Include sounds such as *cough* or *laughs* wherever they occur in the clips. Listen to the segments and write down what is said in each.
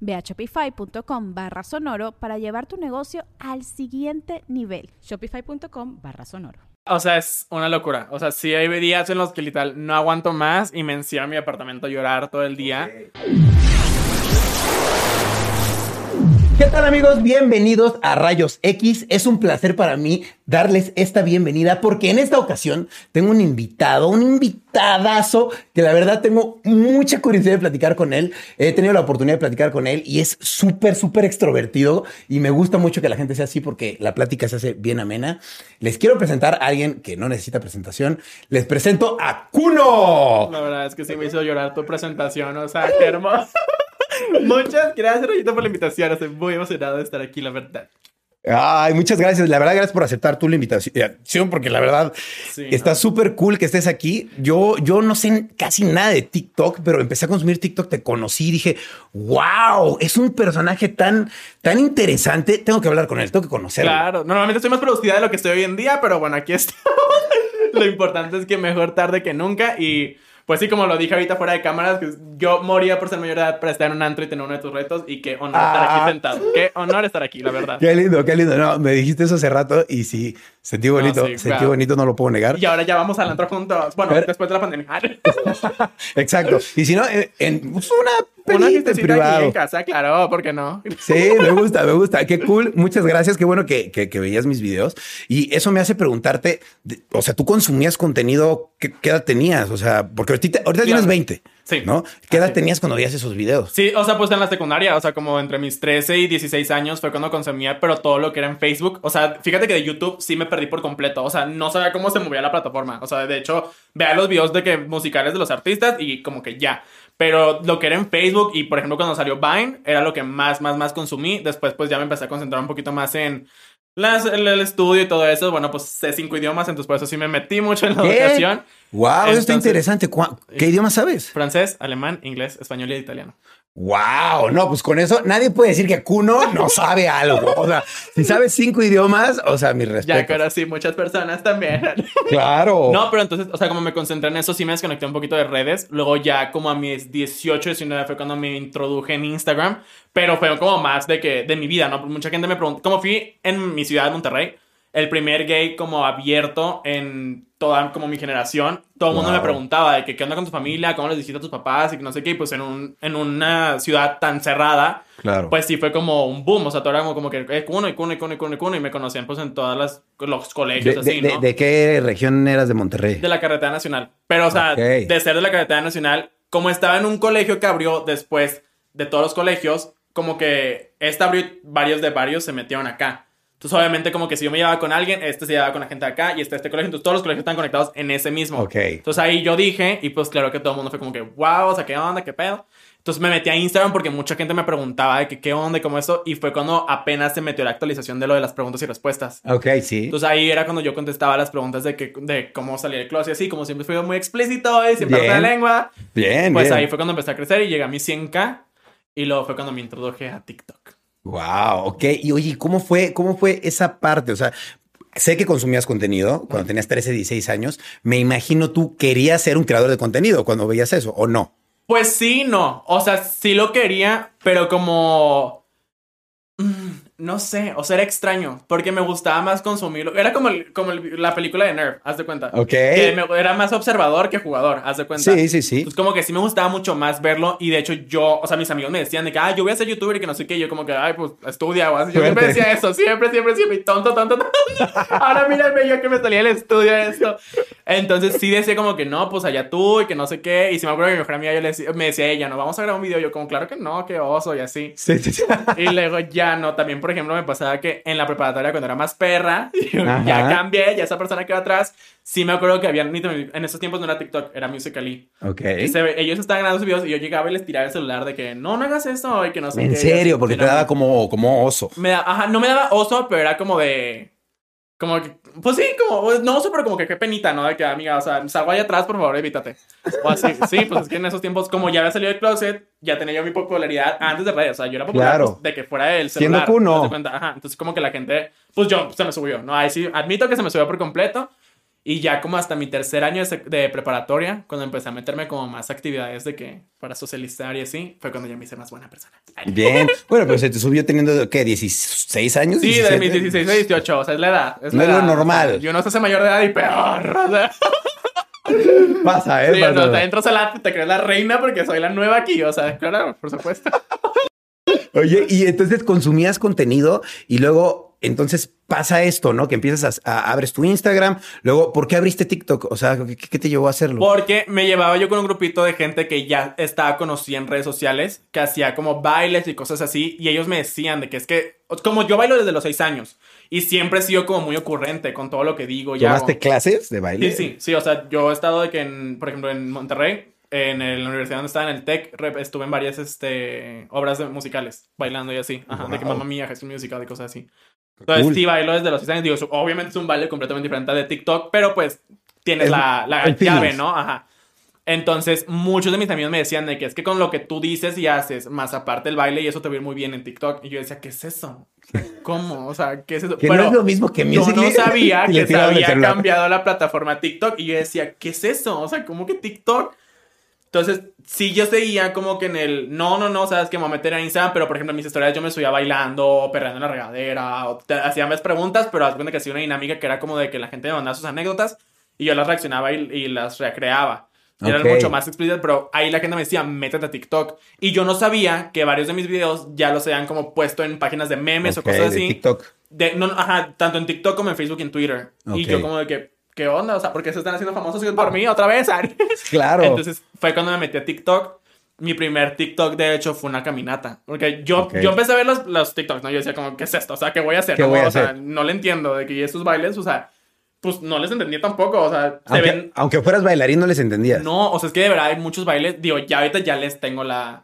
Ve a shopify.com barra sonoro para llevar tu negocio al siguiente nivel. Shopify.com barra sonoro. O sea, es una locura. O sea, sí hay días en los que literal no aguanto más y me encierro en mi apartamento a llorar todo el día. ¿Qué tal amigos? Bienvenidos a Rayos X. Es un placer para mí darles esta bienvenida porque en esta ocasión tengo un invitado, un invitadazo que la verdad tengo mucha curiosidad de platicar con él. He tenido la oportunidad de platicar con él y es súper, súper extrovertido y me gusta mucho que la gente sea así porque la plática se hace bien amena. Les quiero presentar a alguien que no necesita presentación. Les presento a Kuno. La verdad es que sí me hizo llorar tu presentación, o sea, qué *laughs* hermoso. Muchas gracias, Rayito, por la invitación. Estoy muy emocionado de estar aquí, la verdad. Ay, muchas gracias. La verdad, gracias por aceptar tú la invitación, porque la verdad está súper cool que estés aquí. Yo, yo no sé casi nada de TikTok, pero empecé a consumir TikTok, te conocí y dije, wow, es un personaje tan, tan interesante. Tengo que hablar con él, tengo que conocerlo. Claro, normalmente estoy más producida de lo que estoy hoy en día, pero bueno, aquí está. *laughs* Lo importante es que mejor tarde que nunca y pues sí, como lo dije ahorita fuera de cámaras, yo moría por ser mayor de edad para estar en un antro y tener uno de tus retos y qué honor estar aquí ah. sentado. Qué honor estar aquí, la verdad. Qué lindo, qué lindo. No, me dijiste eso hace rato y sí, sentí bonito, sentí bonito, no lo puedo negar. Y ahora ya vamos al antro juntos. Bueno, después de la pandemia. *laughs* Exacto. Y si no, en, pues, una una en privado. en casa, claro, ¿por qué no? Sí, me gusta, me gusta. Qué cool. Muchas gracias. Qué bueno que, que, veías mis videos. Y eso me hace preguntarte, o sea, tú consumías contenido, ¿qué, edad tenías? O sea, porque ahorita, ahorita tienes 20. Sí. ¿No? ¿Qué edad tenías cuando veías esos videos? Sí, o sea, pues en la secundaria, o sea, como entre mis 13 y 16 años fue cuando consumía, pero todo lo que era en Facebook. O sea, fíjate que de YouTube sí me perdí por completo. O sea, no sabía cómo se movía la plataforma. O sea, de hecho, vea los videos de que musicales de los artistas y como que ya. Pero lo que era en Facebook y, por ejemplo, cuando salió Vine, era lo que más, más, más consumí. Después, pues ya me empecé a concentrar un poquito más en las, el, estudio y todo eso. Bueno, pues sé cinco idiomas, entonces por eso sí me metí mucho en la educación. Wow, eso está interesante. ¿Qué eh, idioma sabes? Francés, alemán, inglés, español y italiano. Wow, no, pues con eso nadie puede decir que Kuno no *laughs* sabe algo. O sea, si sabes cinco idiomas, o sea, mi respeto. Ya que ahora sí, muchas personas también. *laughs* Claro. No, pero entonces, o sea, como me concentré en eso, sí me desconecté un poquito de redes. Luego ya como a mis 18, 19 fue cuando me introduje en Instagram. Pero fue como más de que, de mi vida, ¿no? Mucha gente me pregunta, como fui en mi ciudad de Monterrey, el primer gay como abierto en toda como mi generación, todo el mundo me preguntaba de que qué onda con tu familia, cómo les dijiste a tus papás y que no sé qué, y pues en, un, en una ciudad tan cerrada, claro. pues sí fue como un boom, o sea, todo era como, como que eh, cuno y cuno y cuno y cuno y cuno y me conocían pues en todas las los colegios de, así, ¿no? De, qué región eras de Monterrey? De la carretera nacional. Pero o sea, de ser de la carretera nacional, como estaba en un colegio que abrió después de todos los colegios, como que esta abrió varios de varios se metieron acá. Entonces, obviamente, como que si yo me llevaba con alguien, este se llevaba con la gente de acá y este este colegio. Entonces, todos los colegios están conectados en ese mismo. Ok. Entonces, ahí yo dije, y pues claro que todo el mundo fue como que, wow, o sea, ¿qué onda? ¿Qué pedo? Entonces, me metí a Instagram porque mucha gente me preguntaba de que qué onda y cómo eso. Y fue cuando apenas se metió la actualización de lo de las preguntas y respuestas. Ok, sí. Entonces, ahí era cuando yo contestaba las preguntas de, que, de cómo salir del closet así. Como siempre fui muy explícito y siempre la lengua. Bien, Pues ahí fue cuando empecé a crecer y llegué a mi 100k. Y luego fue cuando me introduje a TikTok. Wow, ok. Y oye, ¿cómo fue, cómo fue esa parte? O sea, sé que consumías contenido cuando tenías 13, 16 años. Me imagino tú querías ser un creador de contenido cuando veías eso, ¿o no? Pues sí, no. O sea, sí lo quería, pero como... No sé, o sea, era extraño, porque me gustaba más consumirlo. Era como, el- como el- la película de Nerf, haz de cuenta. Ok. Que me- era más observador que jugador, haz de cuenta. Sí, sí, sí. Pues como que sí me gustaba mucho más verlo y de hecho yo, o sea, mis amigos me decían de que, ah, yo voy a ser youtuber y que no sé qué, yo como que, ay, pues estudia o así. Yo siempre decía eso, siempre, siempre, siempre, y tonto, tonto, tonto. *laughs* Ahora mírame yo que me salía el estudio eso. Entonces sí decía como que no, pues allá tú y que no sé qué. Y si me acuerdo que mi mejor amiga yo le decía, me decía ella, no, vamos a grabar un video. Yo como, claro que no, qué oso y así. Sí, sí, sí. Y luego ya no, también por ejemplo me pasaba que en la preparatoria cuando era más perra, *laughs* yo ya cambié, ya esa persona quedó atrás, sí me acuerdo que había, en esos tiempos no era TikTok, era Musical.ly. Ok. Se ellos estaban grabando sus videos y yo llegaba y les tiraba el celular de que no, no hagas esto y que no sé En qué. serio, porque te daba como, como oso. Me da- ajá, no me daba oso, pero era como de... Como que, pues sí, como, no oso, pero como que qué penita, ¿no? De que, amiga, o sea, salgo allá atrás, por favor, evítate. O así, sí, pues es que en esos tiempos, como ya había salido del closet, ya tenía yo mi popularidad antes de redes, o sea, yo era popular Claro. pues, de que fuera el Siendo celular. Ajá, entonces como que la gente, pues yo, se me subió, ¿no? Ahí sí, admito que se me subió por completo. Y ya como hasta mi tercer año de, preparatoria, cuando empecé a meterme como más actividades de que para socializar y así, fue cuando ya me hice más buena persona. Bien. *laughs* Bueno, pero se te subió teniendo, ¿qué? ¿16 años? Sí, de 17? mis 16 a 18, o sea, es la edad. Es No la es lo normal. o sea, y uno se hace mayor de edad y peor. O sea, *laughs* Pasa, ¿eh? sí, Pasa. no, te entras a la, te crees la reina porque soy la nueva aquí, o sea, claro, por supuesto. *laughs* Oye, y entonces consumías contenido y luego, entonces pasa esto, ¿no? Que empiezas a, a- abres tu Instagram, luego, ¿por qué abriste TikTok? O sea, ¿qué, qué te llevó a hacerlo? Porque me llevaba yo con un grupito de gente que ya estaba conocida en redes sociales, que hacía como bailes y cosas así, y ellos me decían de que es que, como yo bailo desde los 6 años, y siempre he sido como muy ocurrente con todo lo que digo. y ¿Tomaste hago. clases de baile? Sí, sí, sí, o sea, yo he estado de que, en, por ejemplo, en Monterrey, en el- la universidad donde estaba, en el TEC, estuve en varias este, obras de- musicales, bailando y así. Ajá, de que mamá mía, Jesús Musical y cosas así. Entonces, Cool. sí, bailo desde los 6 años. Digo, obviamente es un baile completamente diferente de TikTok, pero pues tienes El- la, la llave. ¿no? Ajá. Entonces, muchos de mis amigos me decían de que es que con lo que tú dices y haces, más aparte el baile, y eso te va a ir muy bien en TikTok. Y yo decía, ¿qué es eso? ¿Cómo? O sea, ¿qué es eso? Que Pero- no es lo mismo que yo no sabía *laughs* que se había cambiado la plataforma TikTok y yo decía, ¿qué es eso? O sea, ¿cómo que TikTok? Entonces, sí, yo seguía como que en el, no, no, no, sabes que me voy a meter en Instagram, pero por ejemplo en mis historias yo me subía bailando, perreando en la regadera, o te hacían más preguntas, pero haz cuenta que hacía una dinámica que era como de que la gente me mandaba sus anécdotas y yo las reaccionaba y, y las recreaba. Y Eran mucho más explícitas, pero ahí la gente me decía, métete a TikTok. Y yo no sabía que varios de mis videos ya los habían como puesto en páginas de memes o cosas de así. TikTok. De, no, ajá, tanto en TikTok como en Facebook y en Twitter. Y yo como de que, ¿qué onda? O sea, ¿por qué se están haciendo famosos por mí otra vez? *laughs* Claro. Entonces fue cuando me metí a TikTok. Mi primer TikTok, de hecho, fue una caminata. Porque yo, Ok. yo empecé a ver los, los TikToks, ¿no? Yo decía como, ¿qué es esto? O sea, ¿qué voy a hacer? ¿Qué No, voy a o sea, hacer? no le entiendo de que esos bailes, o sea, pues no les entendí tampoco. O sea, se aunque, ven... aunque fueras bailarín, no les entendías. No, o sea, es que de verdad hay muchos bailes. Digo, ya ahorita ya les tengo la...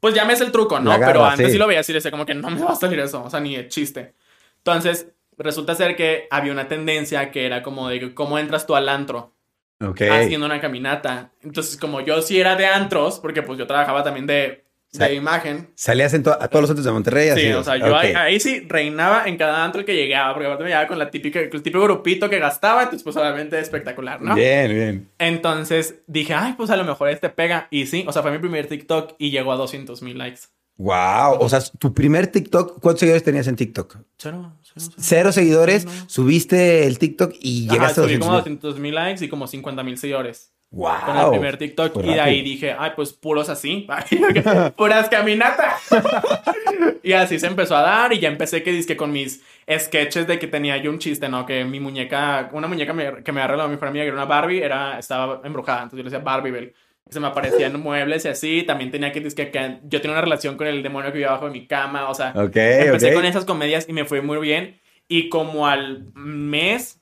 Pues ya me es el truco, ¿no? Garra, Pero antes sí. sí. lo veía así, decía como que no me va a salir eso. O sea, ni de chiste. Entonces, resulta ser que había una tendencia que era como de cómo entras tú al antro Ok. haciendo una caminata. Entonces, como yo sí era de antros, porque pues yo trabajaba también de, de imagen. Salías en to- a todos los otros de Monterrey. Sí, así, o sea, yo ahí sí reinaba en cada antro que llegaba, porque aparte me llegaba con la típica, el típico grupito que gastaba, entonces pues obviamente espectacular, ¿no? Bien, bien. Entonces dije, ay, pues a lo mejor este pega. Y sí, o sea, fue mi primer TikTok y llegó a 200 mil likes. Wow. O sea, tu primer TikTok, ¿cuántos seguidores tenías en TikTok? Cero, cero, cero. Cero seguidores, No. subiste el TikTok y llegaste a subí 200 como mil. 200 mil likes y como 50 mil seguidores. Wow. Con el primer TikTok. Fue y de ahí dije, ay, pues puros así. *laughs* *laughs* Puras caminatas. *laughs* y así se empezó a dar. Y ya empecé que dizque con mis sketches de que tenía yo un chiste, ¿no? Que mi muñeca, una muñeca me- que me había regalado mi mejor amiga, que era una Barbie, era, estaba embrujada. Entonces yo le decía Barbie Se me aparecían muebles y así. También tenía que decir que yo tenía una relación con el demonio que vivía abajo de mi cama. O sea, Ok, empecé ok. con esas comedias y me fue muy bien. Y como al mes,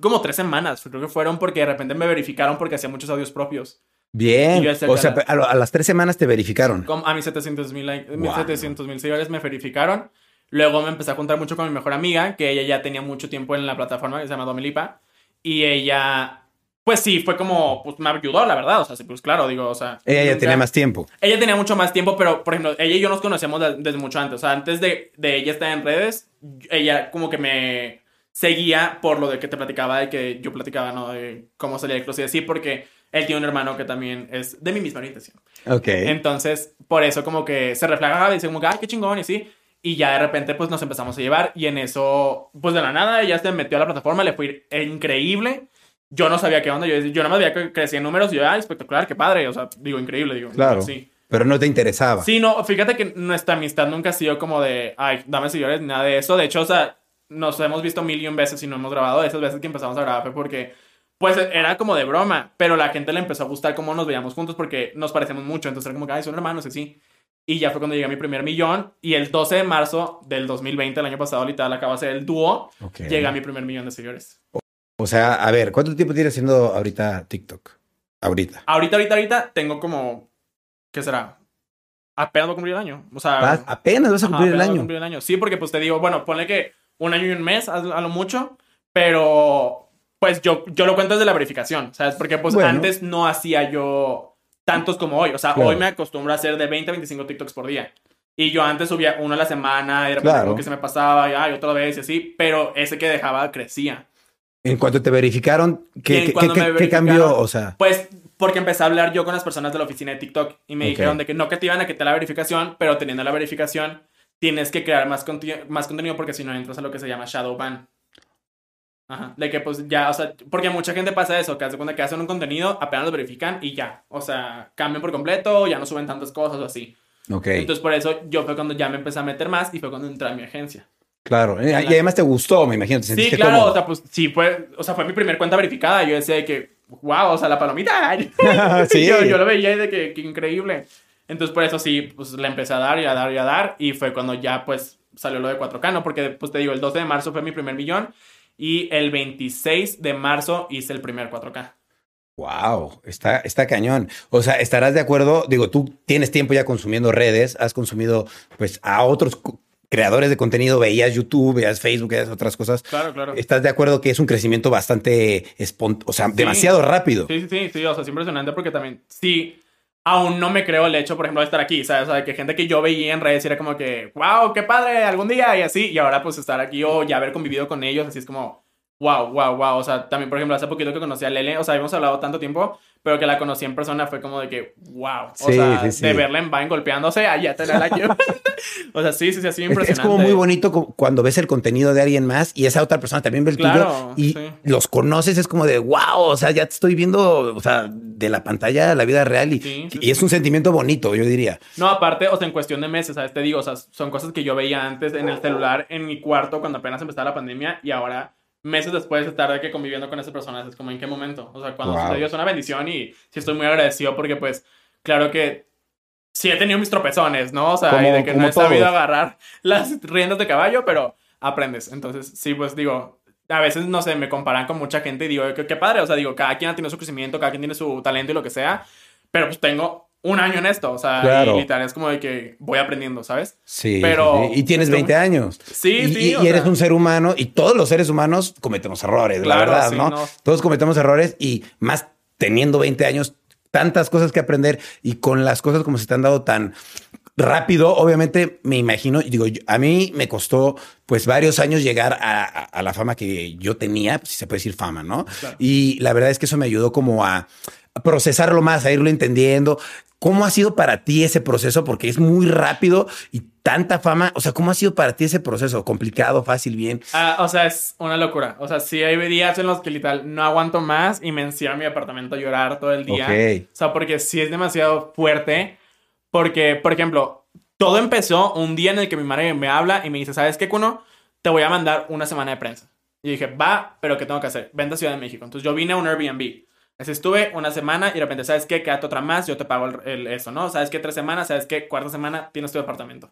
como tres semanas, creo que fueron porque de repente me verificaron porque hacía muchos audios propios. Bien. O que sea, a, a las tres semanas te verificaron. Como a mis 700 mil Wow. 700 mil seguidores me verificaron. Luego me empecé a juntar mucho con mi mejor amiga, que ella ya tenía mucho tiempo en la plataforma que se llama Domelipa. Y ella, pues sí, fue como, pues me ayudó, la verdad. O sea, sí, pues claro, digo, o sea. Ella ya tenía más tiempo. Ella tenía mucho más tiempo, pero por ejemplo, ella y yo nos conocíamos de- desde mucho antes. O sea, antes de, de ella estar en redes, ella como que me seguía por lo de que te platicaba, de que yo platicaba, ¿no? De cómo salía del closet así, porque él tiene un hermano que también es de mi misma orientación. Ok. Entonces, por eso como que se reflejaba y dice como que, ay, qué chingón y así. Y ya de repente, pues nos empezamos a llevar. Y en eso, pues de la nada, ella se metió a la plataforma, le fue increíble. Yo no sabía qué onda. Yo, yo nada más veía que crecía en números. Y yo, ah, espectacular, qué padre. O sea, digo, increíble, digo. Claro. Sí. Pero no te interesaba. Sí, no, fíjate que nuestra amistad nunca ha sido como de, ay, dame seguidores, ni nada de eso. De hecho, o sea, nos hemos visto mil y un veces y no hemos grabado. Esas veces que empezamos a grabar fue porque, pues, era como de broma. Pero la gente le empezó a gustar cómo nos veíamos juntos porque nos parecemos mucho. Entonces era como que, ay, son hermanos, así. Y ya fue cuando llegué a mi primer millón. Y el 12 de marzo del 2020, el año pasado, literal, acaba de ser el dúo. Ok. Llega a mi primer millón de seguidores. O sea, a ver, ¿cuánto tiempo tienes haciendo ahorita TikTok? Ahorita. Ahorita, ahorita, ahorita tengo como, ¿qué será? Apenas voy a cumplir el año. O sea, Vas- apenas vas a Ajá, cumplir el apenas voy a año. cumplir el año. Sí, porque pues te digo, bueno, ponle que un año y un mes a, a lo mucho, pero pues yo, yo lo cuento desde la verificación, ¿sabes? Porque pues Bueno. antes no hacía yo tantos como hoy. O sea, Claro. hoy me acostumbro a hacer de 20 a 25 TikToks por día. Y yo antes subía uno a la semana, y de repente Claro. como que se me pasaba, y ay, otra vez, y así, pero ese que dejaba crecía. En cuanto te verificaron, ¿qué, cambió? O sea, Pues porque empecé a hablar yo con las personas de la oficina de TikTok y me dijeron de que no que te iban a quitar la verificación, pero teniendo la verificación tienes que crear más, más contenido porque si no entras a lo que se llama shadow ban. Ajá, de que pues ya, o sea, porque mucha gente pasa eso, que hace cuando que hacen un contenido, apenas lo verifican y ya, o sea, cambian por completo, ya no suben tantas cosas o así. ok, Entonces por eso yo fue cuando ya me empecé a meter más y fue cuando entré a mi agencia. Claro. Y además te gustó, me imagino. Te Sí, sentiste claro, cómodo. o sea, pues sí fue, o sea, fue mi primer cuenta verificada, yo decía de que, wow, o sea, la palomita. *laughs* *laughs* Sí. yo, yo lo veía y de que, que increíble. Entonces, por eso sí, pues le empecé a dar y a dar y a dar. Y fue cuando ya, pues, salió lo de 4K, ¿no? Porque, pues te digo, el 12 de marzo fue mi primer millón. Y el 26 de marzo hice el primer 4K. Wow, está, está cañón. O sea, estarás de acuerdo. Digo, tú tienes tiempo ya consumiendo redes, has consumido pues a otros creadores de contenido, veías YouTube, veías Facebook, veías otras cosas. Claro, claro. ¿Estás de acuerdo que es un crecimiento bastante espont o sea, demasiado rápido? Sí, sí, sí, sí, o sea, es impresionante porque también, sí, aún no me creo el hecho, por ejemplo, de estar aquí, ¿sabes? O sea, que gente que yo veía en redes era como que, wow, qué padre, algún día y así, y ahora pues estar aquí o ya haber convivido con ellos, así es como, wow, wow, wow, o sea, también, por ejemplo, hace poquito que conocí a Lele, o sea, habíamos hablado tanto tiempo, pero que la conocí en persona fue como de que, wow, o Sí, sea, sí, sí. de verla en Vine golpeándose, allá tenerla aquí. o sea, sí, sí, sí, así Es, impresionante. es como muy bonito cu- cuando ves el contenido de alguien más y esa otra persona también ve el Claro, tuyo y los conoces, es como de wow, o sea, ya te estoy viendo, o sea, de la pantalla a la vida real y, es un sentimiento bonito, yo diría. No, aparte, o sea, en cuestión de meses, ¿sabes? Te digo, o sea, son cosas que yo veía antes en el celular, en mi cuarto, cuando apenas empezaba la pandemia, y ahora, meses después de estar de que conviviendo con esas personas, es como, ¿en qué momento? O sea, cuando Wow. sucedió es una bendición y sí estoy muy agradecido porque, pues, claro que sí he tenido mis tropezones, ¿no? O sea, Como- y de que no he sabido agarrar *laughs* las riendas de caballo, pero aprendes. Entonces, sí, pues digo, a veces, no sé, me comparan con mucha gente y digo, qué, qué padre, o sea, digo, cada quien ha tenido su crecimiento, cada quien tiene su talento y lo que sea, pero pues tengo un año en esto, o sea, Claro. y literal es como de que voy aprendiendo, ¿sabes? Sí, Pero- sí, y tienes pero- 20 años. Sí, y, sí, y- eres sea. un ser humano y todos los seres humanos cometemos errores, la verdad, sí, ¿no? no. Todos cometemos errores y más teniendo 20 años, tantas cosas que aprender y con las cosas como se te han dado tan rápido, obviamente me imagino, digo, a mí me costó pues varios años llegar a, a- a la fama que yo tenía, si se puede decir fama, ¿no? Claro. Y la verdad es que eso me ayudó como a procesarlo más, a irlo entendiendo. ¿Cómo ha sido para ti ese proceso? Porque es muy rápido y tanta fama. O sea, ¿cómo ha sido para ti ese proceso? ¿Complicado, fácil, bien? Ah, o sea, es una locura. O sea, sí hay días en los que literal no aguanto más y me encierro en mi apartamento a llorar todo el día. Ok. O sea, porque sí es demasiado fuerte. Porque, por ejemplo, todo empezó un día en el que mi madre me habla y me dice, ¿sabes qué, Kuno? Te voy a mandar una semana de prensa. Y dije, va, pero ¿qué tengo que hacer? Vente a Ciudad de México. Entonces yo vine a un Airbnb. Así estuve una semana y de repente, ¿sabes qué? Quédate otra más, yo te pago el, el- eso, ¿no? ¿Sabes qué? Tres semanas, ¿sabes qué? Cuarta semana tienes tu departamento.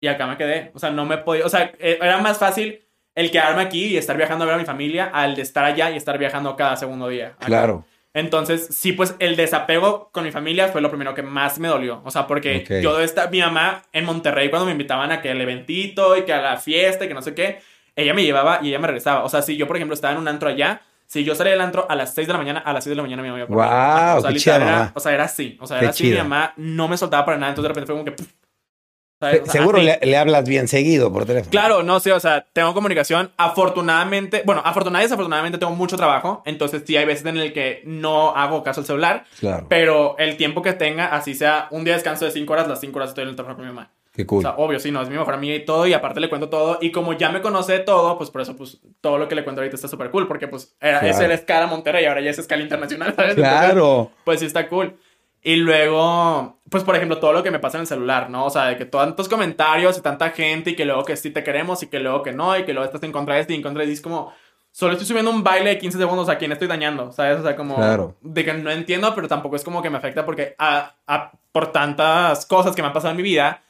Y acá me quedé. O sea, no me podía. O sea, eh, era más fácil el quedarme aquí y estar viajando a ver a mi familia al de estar allá y estar viajando cada segundo día. acá. Claro. Entonces, sí, pues el desapego con mi familia fue lo primero que más me dolió. O sea, porque Ok. yo esta, mi mamá en Monterrey, cuando me invitaban a que el eventito y que a la fiesta y que no sé qué, ella me llevaba y ella me regresaba. O sea, si yo, por ejemplo, estaba en un antro allá, si yo salía del antro a las 6 de la mañana, a las 6 de la mañana me iba por mí. Guau, o sea, qué chida era- mamá. O sea, era así. O sea, Qué era así. Mi chida. mamá no me soltaba para nada. Entonces, de repente fue como que. O sea, Seguro así. le, le hablas bien seguido por teléfono. Claro, no sé, o sea, tengo comunicación. Afortunadamente, bueno, afortunadamente y desafortunadamente tengo mucho trabajo. Entonces, sí hay veces en el que no hago caso al celular. Claro. Pero el tiempo que tenga, así sea un día de descanso de 5 horas, las 5 horas estoy en el teléfono con mi mamá. Qué cool. O sea, obvio, sí, no, es mi mejor amiga y todo, y aparte le cuento todo. Y como ya me conoce todo, pues por eso, pues todo lo que le cuento ahorita está súper cool, porque pues era, Claro. ese era escala Monterrey, ahora ya es escala internacional, ¿sabes? Claro. Entonces, pues sí está cool. Y luego, pues por ejemplo, todo lo que me pasa en el celular, ¿no? O sea, de que tantos comentarios y tanta gente y que luego que sí te queremos y que luego que no y que luego estás en contra de este y en contra de este, y es como, solo estoy subiendo un baile de 15 segundos, ¿a quién estoy dañando? ¿Sabes? O sea, como, Claro. de que no entiendo, pero tampoco es como que me afecta porque a- a- por tantas cosas que me han pasado en mi vida,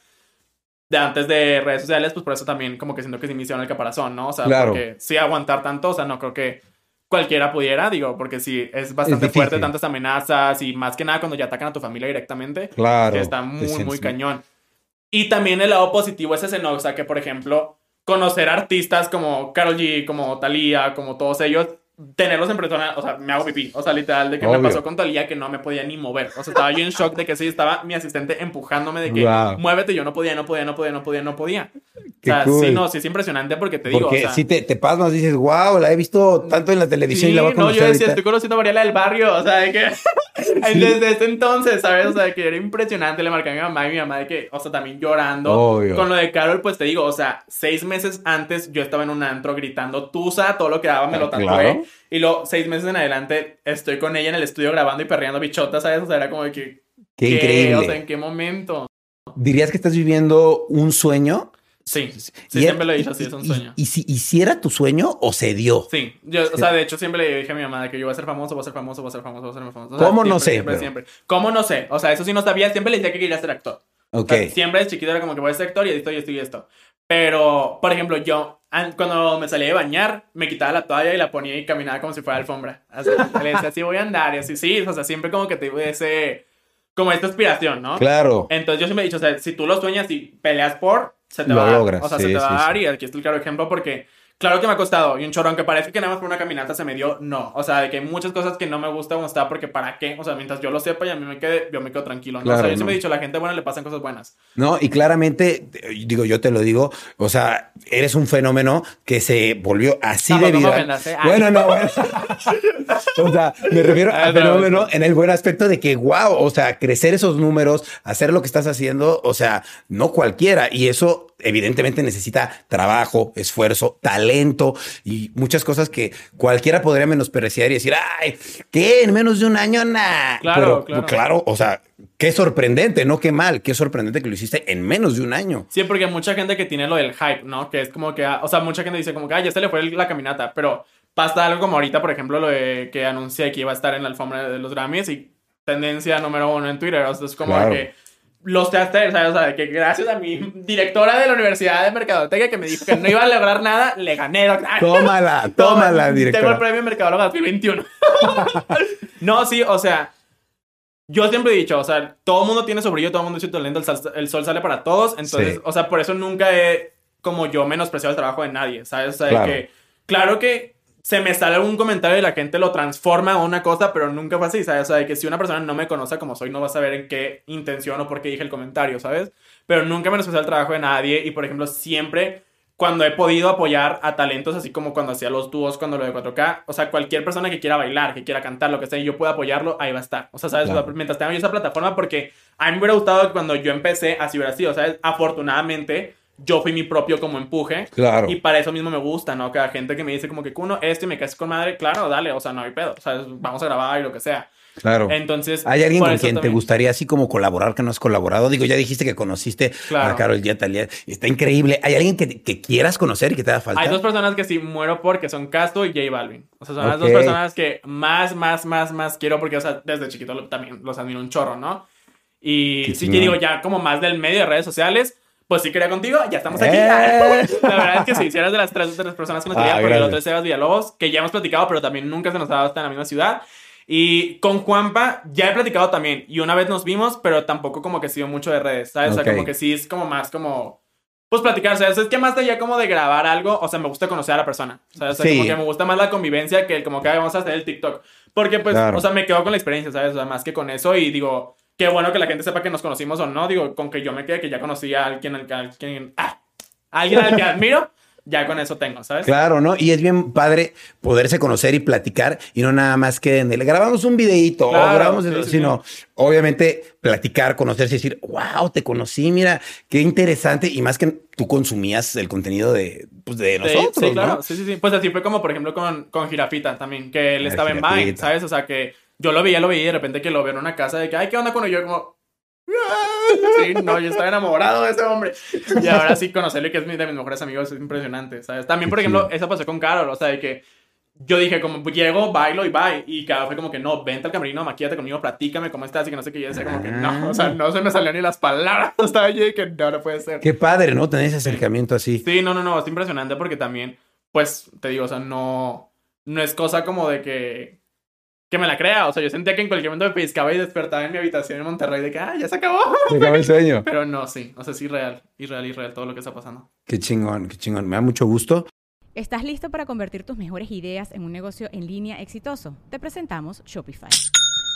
de antes de redes sociales, pues por eso también como que siento que se me hicieron el caparazón, ¿no? O sea, Claro. porque sí aguantar tanto, o sea, no creo que cualquiera pudiera, digo, porque sí, es bastante fuerte tantas amenazas y más que nada cuando ya atacan a tu familia directamente, Claro. que está muy, muy cañón. Y también el lado positivo es ese, ¿no? O sea, que por ejemplo, conocer artistas como Karol G, como Thalía, como todos ellos, tenerlos en persona, o sea, me hago pipí. O sea, literal, de que Obvio. me pasó con Thalía que no me podía ni mover. O sea, estaba yo en shock de que sí, estaba mi asistente empujándome de que Wow. muévete, yo no podía, no podía, no podía, no podía, no podía. Qué o sea, cool. sí, no, sí es impresionante porque te digo, Porque o sea, si te, te pasmas, dices, wow, la he visto tanto en la televisión y la voy a no, conocer yo decía, ahorita". estoy conociendo a Mariela del barrio, o sea, de que *laughs* desde ese entonces, ¿sabes? O sea, que era impresionante, le marqué a mi mamá y mi mamá de que, o sea, también llorando. Obvio. Con lo de Carol, pues te digo, o sea, seis meses antes yo estaba en un antro gritando Tusa, todo lo que daba me lo Ah, tatué. claro. Y luego, seis meses en adelante, estoy con ella en el estudio grabando y perreando bichotas, ¿sabes? O sea, era como de que... Qué ¿qué? increíble. O sea, ¿en qué momento? ¿Dirías que estás viviendo un sueño? Sí, sí, Y- siempre lo he dicho así, es un y- sueño. Y, si hiciera tu sueño o se dio? Sí, yo, o sea, de hecho siempre le dije a mi mamá de que yo voy a ser famoso, voy a ser famoso, voy a ser famoso, voy a ser famoso. O sea, ¿Cómo no siempre, sé, Siempre, siempre. ¿Cómo no sé? O sea, eso sí no sabía, siempre le decía que quería ser actor. Ok. O sea, siempre de chiquito era como que voy a ser actor y esto y esto y esto. Pero, por ejemplo, yo an- cuando me salía de bañar, me quitaba la toalla y la ponía y caminaba como si fuera alfombra. Así, le decía, así voy a andar y así, sí, o sea, siempre como que te ese, como esta aspiración, ¿no? Claro. Entonces yo siempre he dicho, o sea, si tú lo sueñas y peleas por, se te Lo va a dar. logras, O sea, sí, se te va sí, a dar sí. y aquí está el claro ejemplo porque claro que me ha costado y un chorro, aunque parece que nada más por una caminata se me dio, no. O sea, de que hay muchas cosas que no me gusta como está porque para qué, o sea, mientras yo lo sepa y a mí me quede, yo me quedo tranquilo. ¿no? o Claro, sea, yo no. siempre he dicho, a la gente buena le pasan cosas buenas. No, y claramente, digo, yo te lo digo, o sea, eres un fenómeno que se volvió así de me viral. ofendas, ¿eh? Bueno, no, bueno. *laughs* o sea, me refiero al no, fenómeno en el buen aspecto de que, wow, o sea, crecer esos números, hacer lo que estás haciendo, o sea, no cualquiera. Y eso evidentemente necesita trabajo, esfuerzo, talento y muchas cosas que cualquiera podría menospreciar y decir, ay, ¿qué? En menos de un año, nah. Claro, Pero, claro. o sea, qué sorprendente, no qué mal, qué sorprendente que lo hiciste en menos de un año. Sí, porque hay mucha gente que tiene lo del hype, ¿no? Que es como que, ah, o sea, mucha gente dice como que, ah, ya se le fue la caminata, pero pasa algo como ahorita, por ejemplo, lo de que anuncié que iba a estar en la alfombra de los Grammys y tendencia número uno en Twitter, o sea, es como Claro. que los teatros, ¿sabes? O sea, que gracias a mi directora de la Universidad de Mercadotecnia que me dijo que no iba a lograr nada, le gané. *laughs* Tómala, tómala, Tengo el directora. premio Mercadóloga 2021. *laughs* no, sí, o sea, yo siempre he dicho, o sea, todo mundo tiene su brillo, todo mundo tiene su talento, el, sal- el sol sale para todos. Entonces, Sí. o sea, por eso nunca he, como yo, menospreciado el trabajo de nadie, ¿sabes? O sea, Claro. que, claro que se me sale algún comentario y la gente lo transforma a una cosa, pero nunca fue así, ¿sabes? O sea, de que si una persona no me conoce como soy, no va a saber en qué intención o por qué dije el comentario, ¿sabes? Pero nunca he menospreciado el trabajo de nadie y, por ejemplo, siempre cuando he podido apoyar a talentos, así como cuando hacía los dúos, cuando lo de 4K, o sea, cualquier persona que quiera bailar, que quiera cantar, lo que sea, y yo pueda apoyarlo, ahí va a estar. O sea, ¿sabes? O sea, Claro. mientras tenga yo esa plataforma, porque a mí me hubiera gustado que cuando yo empecé, así hubiera sido, ¿sabes? Afortunadamente, yo fui mi propio como empuje. Claro. Y para eso mismo me gusta, ¿no? Que la gente que me dice como que, Kuno, este y me caes con madre, claro, dale, o sea, no hay pedo, o sea, vamos a grabar y lo que sea. Claro. Entonces, ¿Hay alguien con quien te gustaría así como colaborar que no has colaborado? Digo, ya dijiste que conociste Claro. a Carol. Está increíble. ¿Hay alguien que, que quieras conocer y que te haga falta? Hay dos personas que sí muero por, que son Casto y J Balvin. O sea, son las dos personas que más, más, más, más quiero porque, o sea, desde chiquito también los admiro un chorro, ¿no? Y Qué sí que digo, ya como más del medio de redes sociales, pues sí quería contigo, ya estamos aquí. ¡Eh! *laughs* La verdad es que sí, si eras de las tres, de las personas que nos Ah, porque el otro es Sebas Villalobos, que ya hemos platicado, pero también nunca se nos ha dado hasta en la misma ciudad. Y con Juanpa ya he platicado también. Y una vez nos vimos, pero tampoco como que sido mucho de redes, ¿sabes? O sea, como que sí es como más como... Pues platicar, o sea, es que más allá como de grabar algo, o sea, me gusta conocer a la persona. ¿sabes? O sea, Sí. como que me gusta más la convivencia que el como que "Ay, vamos a hacer el TikTok. Porque pues, Claro. o sea, me quedo con la experiencia, ¿sabes? O sea, más que con eso y digo, qué bueno que la gente sepa que nos conocimos o no. Digo, con que yo me quede que ya conocí a alguien al que, al ah, alguien al que admiro. ya con eso tengo, ¿sabes? Claro, ¿no? Y es bien padre poderse conocer y platicar y no nada más que el grabamos un videito o Claro, grabamos, sí, sí, sino obviamente platicar, conocerse y decir, wow, te conocí, mira, qué interesante. Y más que tú consumías el contenido de, pues, de Sí, nosotros, sí, claro. ¿no? Sí, sí, sí. Pues así fue como, por ejemplo, con, con también, que él Ah, estaba en Vine. ¿sabes? O sea, que yo lo veía, lo veía y de repente que lo veo en una casa de que, ay, ¿qué onda con? Yo como... Sí, no, yo estaba enamorado de ese hombre. Y ahora sí, conocerle que es mi- de mis mejores amigos es impresionante, ¿sabes? También, por ejemplo, eso pasó con Carol, o sea, de que yo dije, como, llego, bailo y bye. Y Carol fue como que, no, vente al camerino, maquíate conmigo, platícame cómo estás y que no sé qué. Y yo decía como que, no, o sea, no se me salían ni las palabras. *laughs* Estaba yo y que no, no puede ser. Qué padre, ¿no? Tener ese acercamiento así. Sí, no, no, no, es impresionante porque también, pues, te digo, o sea, no, no es cosa como de que, que me la crea, o sea, yo sentía que en cualquier momento me pescaba y despertaba en mi habitación en Monterrey de que, ah, ya se acabó. Se acabó el sueño. *laughs* Pero no, sí, o sea, sí, real, irreal, irreal todo lo que está pasando. Qué chingón, qué chingón. Me da mucho gusto. ¿Estás listo para convertir tus mejores ideas en un negocio en línea exitoso? Te presentamos Shopify.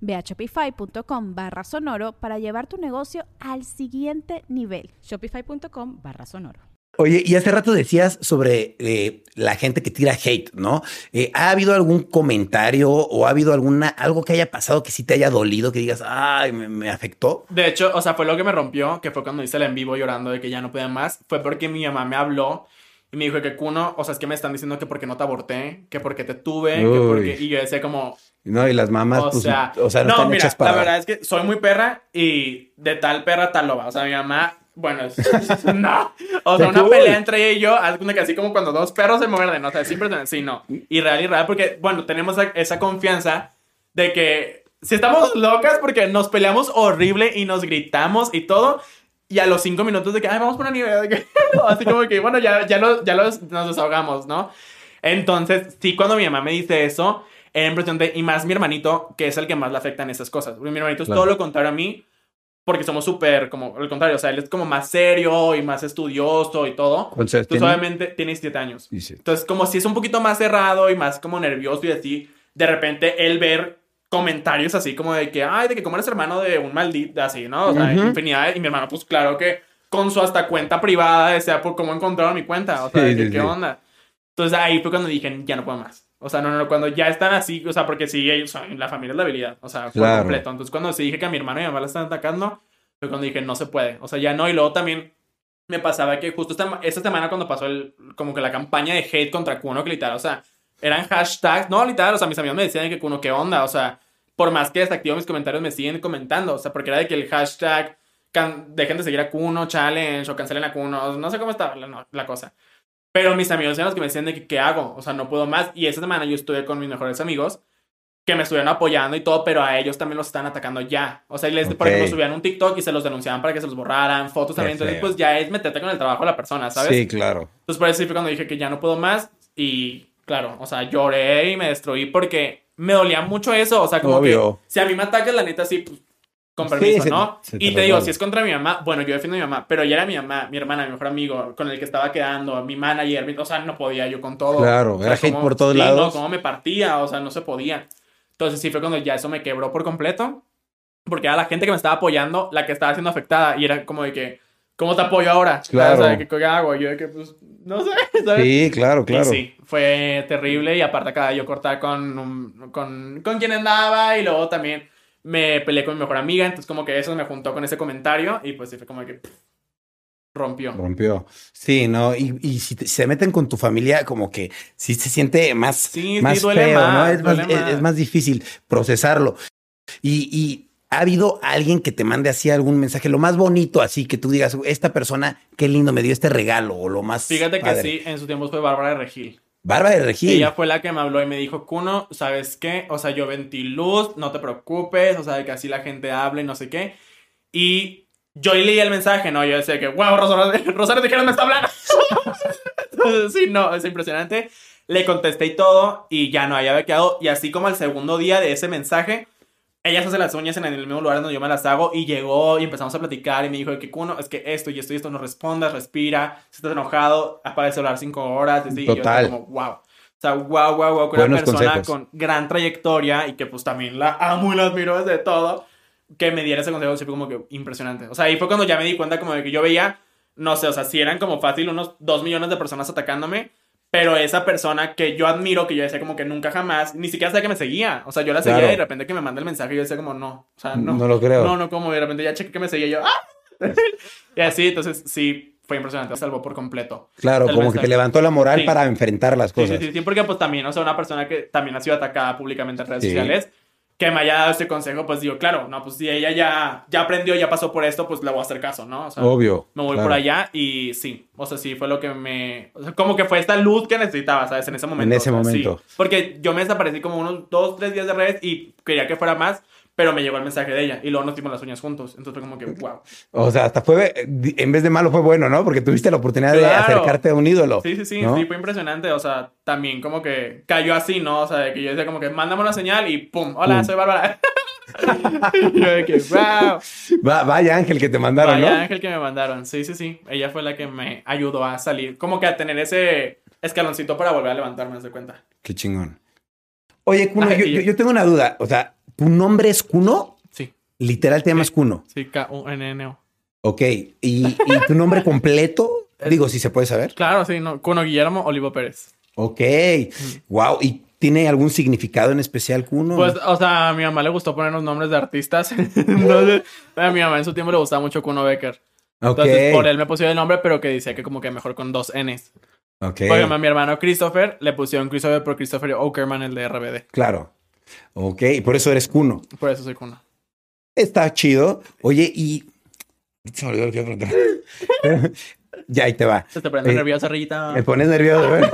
Ve a shopify.com barra sonoro para llevar tu negocio al siguiente nivel. Shopify.com barra sonoro. Oye, y hace rato decías sobre eh, la gente que tira hate, ¿no? Eh, ¿Ha habido algún comentario o ha habido alguna algo que haya pasado que sí te haya dolido, que digas, ay, me, me afectó? De hecho, o sea, fue lo que me rompió, que fue cuando hice el en vivo llorando de que ya no podía más, fue porque mi mamá me habló y me dijo que Kuno, o sea, es que me están diciendo que porque no te aborté, que porque te tuve, que porque... Y yo decía como, No, y las mamás, o pues, sea, o sea, no, no, están mira, hechas para. la verdad es que soy muy perra y de tal perra tal loba. O sea, mi mamá, bueno, es- *laughs* no. O sea, una pelea entre ella y yo, así como cuando dos perros se muerden, o sea, siempre sí, no. Y real y real, porque, bueno, tenemos esa, confianza de que si estamos locas porque nos peleamos horrible y nos gritamos y todo. Y a los cinco minutos de que, ay, vamos por una nieve, de que, *laughs* así como que, bueno, ya, ya, lo- ya los- nos desahogamos, ¿no? Entonces, sí, cuando mi mamá me dice eso, era impresionante. Y más mi hermanito, que es el que más le afectan esas cosas. Porque mi hermanito Claro. es todo lo contrario a mí, porque somos súper, como, al contrario, o sea, él es como más serio y más estudioso y todo. ¿Cuántos años Entonces, tiene? obviamente, tiene 17 años. Dice. Entonces, como si es un poquito más cerrado y más como nervioso y así, de repente él ver comentarios así como de que, ay, de que como eres hermano de un maldito, así, ¿no? O sea, Ujú. infinidad. Y mi hermano, pues claro que con su hasta cuenta privada, decía, por cómo encontraron mi cuenta, o sea, Sí, de que, sí, ¿qué sí. onda? Entonces ahí fue cuando dije, ya no puedo más. O sea, no, no, cuando ya están así, o sea, porque sí, ellos, la familia es la habilidad, o sea, por Claro. completo. Entonces cuando se dije que a mi hermano y a mi mamá la están atacando, fue cuando dije, no se puede. O sea, ya no. Y luego también me pasaba que justo esta, esta semana cuando pasó el, como que la campaña de hate contra Kuno, que literal, o sea, eran hashtags, no, literal, o sea, mis amigos me decían que Kuno, ¿qué onda? O sea, por más que desactivo mis comentarios, me siguen comentando, o sea, porque era de que el hashtag, can- dejen de seguir a Kuno, challenge, o cancelen a Kuno, no sé cómo estaba la, no, la cosa. Pero mis amigos eran los que me decían de que, ¿qué hago? O sea, no puedo más. Y esa semana yo estuve con mis mejores amigos que me estuvieron apoyando y todo, pero a ellos también los están atacando ya. O sea, les, por ejemplo, subían un TikTok y se los denunciaban para que se los borraran, fotos Qué también. Entonces, feo. pues ya es meterte con el trabajo de la persona, ¿sabes? Sí, claro. Entonces, por eso fue cuando dije que ya no puedo más. Y claro, o sea, lloré y me destruí porque me dolía mucho eso. O sea, como Obvio. que si a mí me atacas, la neta, sí, pues, con Sí, permiso, se- ¿no? se te y te digo, si es contra mi mamá, bueno, yo defiendo a mi mamá, pero ya era mi mamá, mi hermana, mi mejor amigo, con el que estaba quedando, mi manager, mi- o sea, no podía yo con todo. Claro, O sea, era hate cómo- por todos sí, lados. No, cómo me partía, o sea, no se podía. Entonces sí fue cuando ya eso me quebró por completo, porque era la gente que me estaba apoyando la que estaba siendo afectada y era como de que, ¿cómo te apoyo ahora? Claro. O sea, de que, ¿qué hago? Y yo de que, pues, no sé, *laughs* ¿sabes? Sí, claro, Y claro. sí, fue terrible y aparte acá yo cortar con, con, con quien andaba y luego también me peleé con mi mejor amiga, entonces como que eso me juntó con ese comentario y pues fue como que pff, rompió. Rompió. Sí, no, y, y si, te- se meten con tu familia, como que sí se siente más, Sí, sí, más duele feo, ¿no? Es más, es- más. es más difícil procesarlo. Y, y ¿Ha habido alguien que te mande así algún mensaje, lo más bonito, así que tú digas, esta persona, qué lindo me dio este regalo, o lo más. Fíjate que padre"? sí, en su tiempo fue Bárbara de Regil. Bárbara de Regil. Ella fue la que me habló y me dijo, Kuno, ¿sabes qué? O sea, yo ventí luz, no te preocupes, o sea, que así la gente habla y no sé qué. Y yo leí el mensaje, ¿no? Yo decía que, wow, Rosario, Rosario Tijeras me está hablando. *laughs* Sí, no, es impresionante. Le contesté y todo, y ya no, había quedado. Y así como el segundo día de ese mensaje, ella se hace las uñas en el mismo lugar donde yo me las hago, y llegó y empezamos a platicar, y me dijo que, Kuno, es que esto y esto y esto no respondas, respira, si estás enojado, apaga el celular cinco horas, y así, y yo Total. como, wow. O sea, wow, wow, wow, con una persona consejos. con gran trayectoria y que pues también la amo y la admiro desde todo, que me diera ese consejo, fue como que impresionante. O sea, ahí fue cuando ya me di cuenta como de que yo veía, no sé, o sea, si eran como fácil unos dos millones de personas atacándome, pero esa persona que yo admiro, que yo decía como que nunca jamás, ni siquiera sabía que me seguía. O sea, yo la seguía Claro. y de repente que me manda el mensaje yo decía como no, o sea, no. No lo creo. No, no, como de repente ya chequé que me seguía y yo, ¡ah! *laughs* y así, entonces sí, fue impresionante, salvó por completo. Claro, como que te levantó la moral Sí. para enfrentar las cosas. sí, sí, sí, porque pues también, o sea, una persona que también ha sido atacada públicamente en redes Sí. sociales, que me haya dado este consejo, pues digo, claro, no, pues si ella ya, ya aprendió, ya pasó por esto, pues le voy a hacer caso, ¿no? O sea, Obvio. me voy claro. por allá y sí, o sea, sí, fue lo que me, o sea, como que fue esta luz que necesitaba, ¿sabes? En ese momento. ese o sea, momento. sí. porque yo me desaparecí como unos dos, tres días de redes y quería que fuera más, pero me llegó el mensaje de ella y luego nos dimos las uñas juntos, entonces fue como que, *laughs* wow. O sea, hasta fue, en vez de malo fue bueno, ¿no? Porque tuviste la oportunidad de acercarte a un ídolo. Sí, sí, sí, ¿no? sí, fue impresionante. O sea, también como que cayó así, ¿no? O sea, de que yo decía como que mándame una señal y pum, hola, Pum. soy Bárbara. *laughs* y yo de que, wow. Va- vaya ángel que te mandaron, Vaya ¿no? ángel que me mandaron. Sí, sí, sí. Ella fue la que me ayudó a salir, como que a tener ese escaloncito para volver a levantarme, ¿me das cuenta? Qué chingón. Oye, Kuno, Ay, yo, y- yo- yo tengo una duda. O sea, ¿tu nombre es Kuno? Sí, Literal te llamas Kuno. sí, K-U-N-N-O. Ok. ¿Y, y tu nombre completo? *laughs* Digo, si se puede saber. Claro, sí, no. Kuno Guillermo Olivo Pérez. Ok. Wow. ¿Y tiene algún significado en especial, Kuno? Pues, o sea, a mi mamá le gustó poner los nombres de artistas. *laughs* Entonces, a mi mamá en su tiempo le gustaba mucho Kuno Becker. ok. Entonces, por él me pusieron el nombre, pero que decía que como que mejor con dos Ns. Ok. Por ejemplo, a mi hermano Christopher le pusieron Christopher por Christopher Okerman, el de RBD. Claro. Ok. Y por eso eres Kuno. Por eso soy Kuno. Está chido. Oye, y. Se me olvidó lo que iba a preguntar. *laughs* ya, ahí te va. Se te prende Eh, Rillita. Me pones nervioso. ¿eh?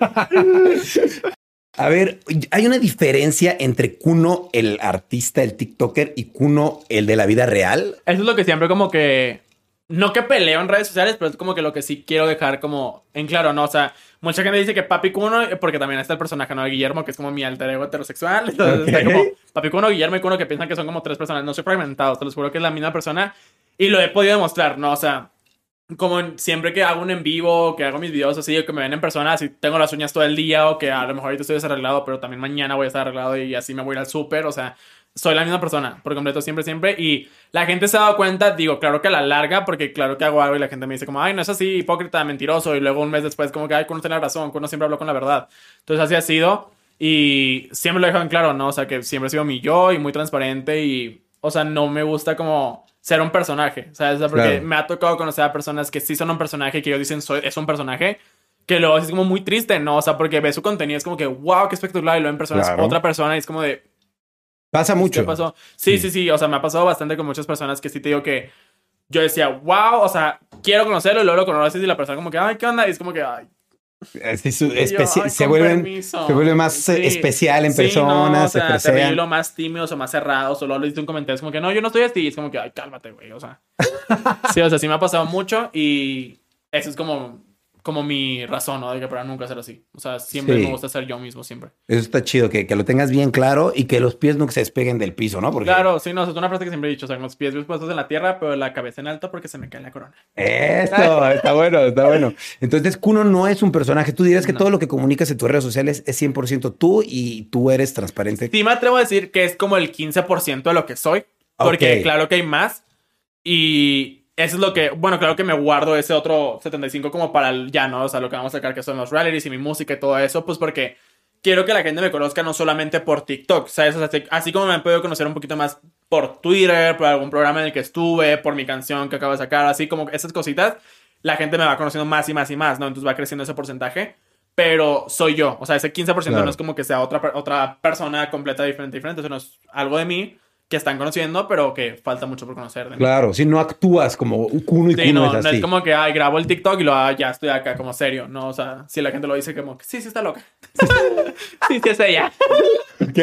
*laughs* A ver, hay una diferencia entre Kuno, el artista, el TikToker, y Kuno, el de la vida real. Eso es lo que siempre como que... No que peleo en redes sociales, pero es como que lo que sí quiero dejar como en claro, ¿no? O sea, mucha gente dice que Papi Kuno, eh, porque también está el personaje, ¿no? De Guillermo, que es como mi alter ego heterosexual. *laughs* Entonces Ok. está como Papi Kuno, Guillermo y Kuno, que piensan que son como tres personas. No soy fragmentado, te los juro que es la misma persona. Y lo he podido demostrar, ¿no? O sea, como en- siempre que hago un en vivo, que hago mis videos así, o que me ven en persona, así tengo las uñas todo el día, o que a lo mejor ahorita estoy desarreglado, pero también mañana voy a estar arreglado y así me voy a ir al súper, o sea, soy la misma persona, por completo, siempre, siempre. Y la gente se ha dado cuenta, digo, claro que a la larga, porque claro que hago algo y la gente me dice como, ay, no es así, hipócrita, mentiroso, y luego un mes después como que, ay, uno tiene la razón, uno siempre habló con la verdad. Entonces así ha sido, y siempre lo he dejado en claro, ¿no? O sea, que siempre he sido mi yo y muy transparente y, o sea, no me gusta como ser un personaje, ¿sabes? O sea, porque Claro. me ha tocado conocer a personas que sí son un personaje, que ellos dicen, soy, es un personaje, que luego es como muy triste, ¿no? O sea, porque ves su contenido, es como que, wow, qué espectacular, y luego en persona Claro. es otra persona y es como de, Pasa mucho. ¿Qué pasó? Sí, sí, sí. O sea, me ha pasado bastante con muchas personas que sí te digo que yo decía, wow, o sea, quiero conocerlo y luego lo conoces y la persona como que, ay, ¿qué onda? Y es como que, ay, Sí, su- yo, "Ay, se, vuelven, permiso". se vuelve más Sí. especial en Sí, persona, no, o se sea, te presean. lo más tímidos o más cerrados, o luego le diste un comentario, es como que, no, yo no estoy así, y es como que, ay, cálmate, güey, o sea. *laughs* sí, o sea, sí me ha pasado mucho y eso es como, como mi razón, ¿no? De que para nunca ser así. O sea, siempre Sí. me gusta ser yo mismo, siempre. Eso está chido, que, que lo tengas bien claro y que los pies nunca se despeguen del piso, ¿no? Porque Claro, sí, no, es una frase que siempre he dicho, o sea, con los pies bien puestos en la tierra, pero la cabeza en alto porque se me cae la corona. Esto, está bueno, está bueno. Entonces, Kuno no es un personaje. Tú dirías que No. todo lo que comunicas en tus redes sociales es 100% tú y tú eres transparente. Sí me atrevo a decir que es como el 15% de lo que soy. Porque Ok. claro que hay más. Y eso es lo que, bueno, claro que me guardo ese otro 75 como para el ya, ¿no? O sea, lo que vamos a sacar que son los realities y mi música y todo eso, pues porque quiero que la gente me conozca no solamente por TikTok, ¿sabes? O sea, así, así como me han podido conocer un poquito más por Twitter, por algún programa en el que estuve, por mi canción que acabo de sacar, así como esas cositas, la gente me va conociendo más y más y más, ¿no? Entonces va creciendo ese porcentaje. Pero soy yo, o sea, ese 15% Claro. no es como que sea otra, otra persona completa diferente, diferente, eso no es algo de mí que están conociendo, pero que falta mucho por conocer. de. Claro, si no actúas como un cuno y Sí, cuno no, es no así. es como que, ay, grabo el TikTok y lo ah, ya estoy acá como serio, ¿no? O sea, si la gente lo dice como sí, sí está loca. *laughs* sí, sí es ella. Ok.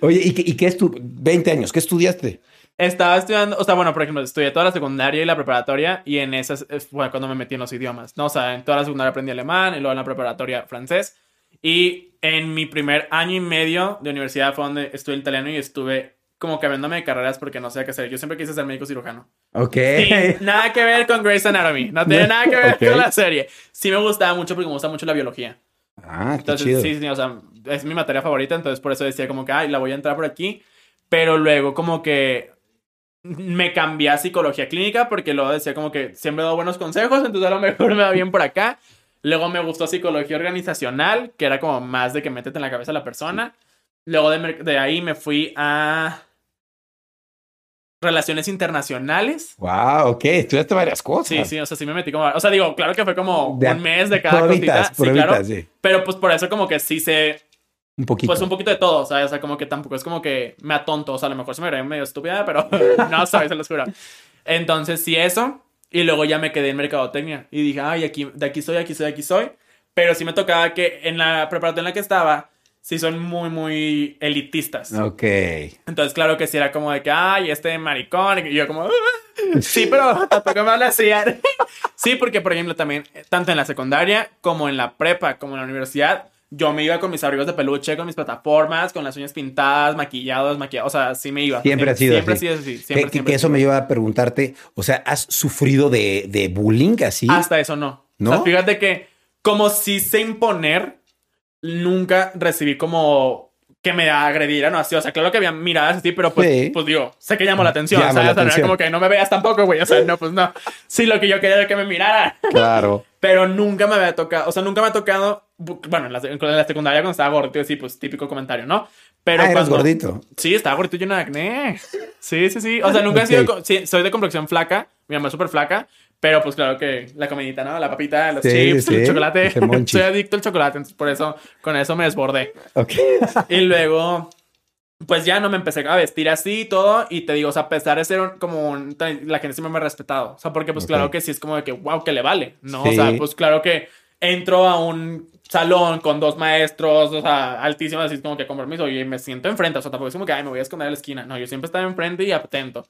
Oye, ¿y qué, y qué estu 20 años, ¿qué estudiaste? Estaba estudiando, o sea, bueno, por ejemplo, estudié toda la secundaria y la preparatoria y en esas, es, bueno, cuando me metí en los idiomas, ¿no? O sea, en toda la secundaria aprendí alemán y luego en la preparatoria francés. Y en mi primer año y medio de universidad fue donde estudié italiano y estuve como cambiándome de carreras porque no sé qué hacer. Yo siempre quise ser médico cirujano. Ok. Sí, nada que ver con Grey's Anatomy. No tiene nada que ver con la serie. Sí me gustaba mucho porque me gusta mucho la biología. Ah, qué Entonces, chido. sí, sí, o sea, es mi materia favorita, entonces por eso decía como que, ay, la voy a entrar por aquí, pero luego como que me cambié a psicología clínica porque luego decía como que siempre he dado buenos consejos, entonces a lo mejor me va bien por acá. Luego me gustó psicología organizacional, que era como más de que métete en la cabeza a la persona. Luego de ahí me fui a relaciones internacionales. Wow, ok, estudiaste varias cosas. Sí, sí, o sea, sí me metí como... O sea, digo, claro que fue como De un mes de cada pruebitas, cosita. Sí, claro. sí. Pero pues por eso como que sí sé Un poquito. pues un poquito de todo, ¿sabes? O sea, como que tampoco es como que me atonto, o sea, a lo mejor se me ve medio estúpida, pero *laughs* no, ¿sabes? Se los juro. Entonces, sí, eso. Y luego ya me quedé en mercadotecnia. Y dije, ay, aquí, de aquí soy, aquí soy, aquí soy. Pero sí me tocaba que en la preparatoria en la que estaba, sí son muy, muy elitistas. Ok. Entonces, claro que sí era como de que, ay, este maricón. Y yo como, "Ah". *laughs* sí, pero tampoco me habla *laughs* así. sí, porque, por ejemplo, también, eh, tanto en la secundaria como en la prepa, como en la universidad, yo me iba con mis abrigos de peluche, con mis plataformas, con las uñas pintadas, maquillados, maquillados. O sea, sí me iba. Siempre ha sido Siempre así. ha sido así. Que- Siempre, que, siempre que ha eso sido me lleva a preguntarte, o sea, ¿has sufrido de, de bullying así? Hasta eso no. ¿No? O sea, fíjate que como si sé imponer, nunca recibí como que me agredieran o así. O sea, claro que había miradas así, pero pues, Sí. pues digo, sé que llamo la atención. La O sea, atención. como que no me veas tampoco, güey. O sea, no, pues no. Sí, lo que yo quería era que me miraran. Claro. *laughs* Pero nunca me había tocado, o sea, nunca me ha tocado, bu- bueno, en la, en la secundaria cuando estaba gordito, sí, pues típico comentario, ¿no? Pero ah, eras cuando- gordito. Sí, estaba gordito y lleno de acné. Sí, sí, sí. O sea, nunca he sido. Sí, soy de complexión flaca. Mi mamá es súper flaca. Pero pues claro que la comidita, ¿no? La papita, los Sí, chips, sí, el chocolate. *laughs* soy adicto al chocolate. Entonces por eso, con eso me desbordé. Ok. Y luego, pues ya no me empecé a vestir así y todo. Y te digo, o sea, a pesar de ser un- como un- la gente siempre me ha respetado. O sea, porque pues Ok. claro que sí es como de que, wow, que le vale, ¿no? Sí. O sea, pues claro que entro a un salón con dos maestros, o sea, altísimos, así como que con permiso, y me siento enfrente. O sea, tampoco es como que, ay, me voy a esconder a la esquina. No, yo siempre estaba enfrente y atento.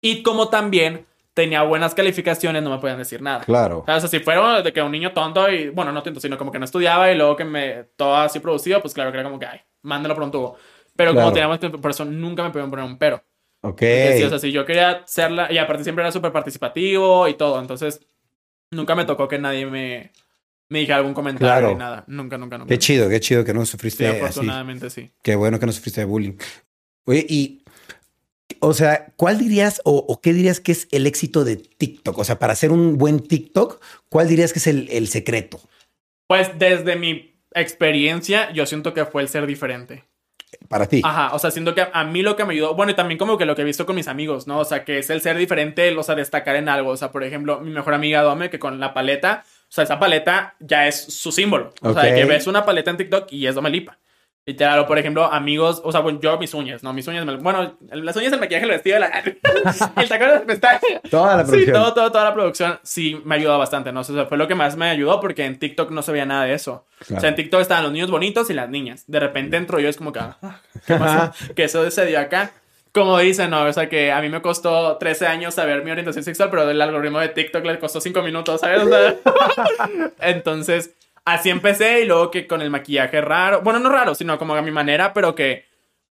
Y como también tenía buenas calificaciones, no me podían decir nada. Claro. O sea, si fuera de que un niño tonto y, bueno, no tonto, sino como que no estudiaba y luego que me todo así producido, pues claro que era como que, ay, mándalo por un tubo. Pero Claro. como teníamos por eso nunca me podían poner un pero. Ok. Porque sí, o sea, si yo quería serla, y aparte siempre era súper participativo y todo, entonces nunca me tocó que nadie me, me dijera algún comentario Claro. ni nada. Nunca, nunca, nunca. Qué chido, qué chido que no Sí, sufriste así. afortunadamente sí. Qué bueno que no sufriste de bullying. Oye, y, o sea, ¿cuál dirías o, o qué dirías que es el éxito de TikTok? O sea, para hacer un buen TikTok, ¿cuál dirías que es el, el secreto? Pues desde mi experiencia, yo siento que fue el ser diferente. Para ti. Ajá, o sea, siento que a mí lo que me ayudó, bueno, y también como que lo que he visto con mis amigos, ¿no? O sea, que es el ser diferente, el, o sea, destacar en algo. O sea, por ejemplo, mi mejor amiga Dome, que con la paleta, o sea, esa paleta ya es su símbolo. O sea, de que ves una paleta en TikTok y es Dome Lipa. Literal, o por ejemplo, amigos, o sea, bueno, yo mis uñas, ¿no? Mis uñas, me- bueno, las uñas, el maquillaje, el vestido, la, *laughs* el tacón de las pestañas. Toda la Sí, producción. todo, todo, toda la producción sí me ayudó bastante, ¿no? O sea, fue lo que más me ayudó porque en TikTok no se veía nada de eso. Claro. O sea, en TikTok estaban los niños bonitos y las niñas. De repente entro yo, es como que, ah, ¿qué pasó? *laughs* que eso se dio acá. Como dicen, ¿no? O sea, que a mí me costó 13 años saber mi orientación sexual, pero el algoritmo de TikTok le costó 5 minutos, ¿sabes? O sea, *laughs* entonces, así empecé y luego que con el maquillaje raro, bueno, no raro, sino como a mi manera, pero que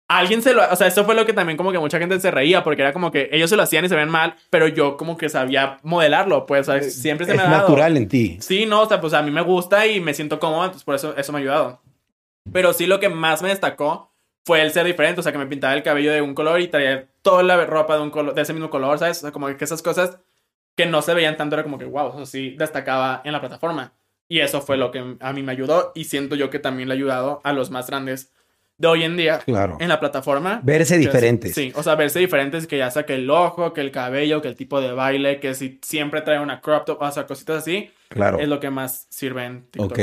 alguien se lo, o sea, eso fue lo que también como que mucha gente se reía, porque era como que ellos se lo hacían y se ven mal, pero yo como que sabía modelarlo, pues, o sea, siempre se es me ha dado. natural en ti. Sí, no, o sea, pues a mí me gusta y me siento cómodo, entonces por eso eso me ha ayudado. Pero sí lo que más me destacó fue el ser diferente, o sea, que me pintaba el cabello de un color y traía toda la ropa de un color, de ese mismo color, ¿sabes? O sea, como que esas cosas que no se veían tanto era como que, wow, eso sí destacaba en la plataforma. Y eso fue lo que a mí me ayudó y siento yo que también le ha ayudado a los más grandes de hoy en día Claro. en la plataforma. Verse es- diferentes. Sí, o sea, verse diferentes, que ya sea que el ojo, que el cabello, que el tipo de baile, que si siempre trae una crop top, o sea, cositas así, Claro. es lo que más sirve en TikTok. Ok.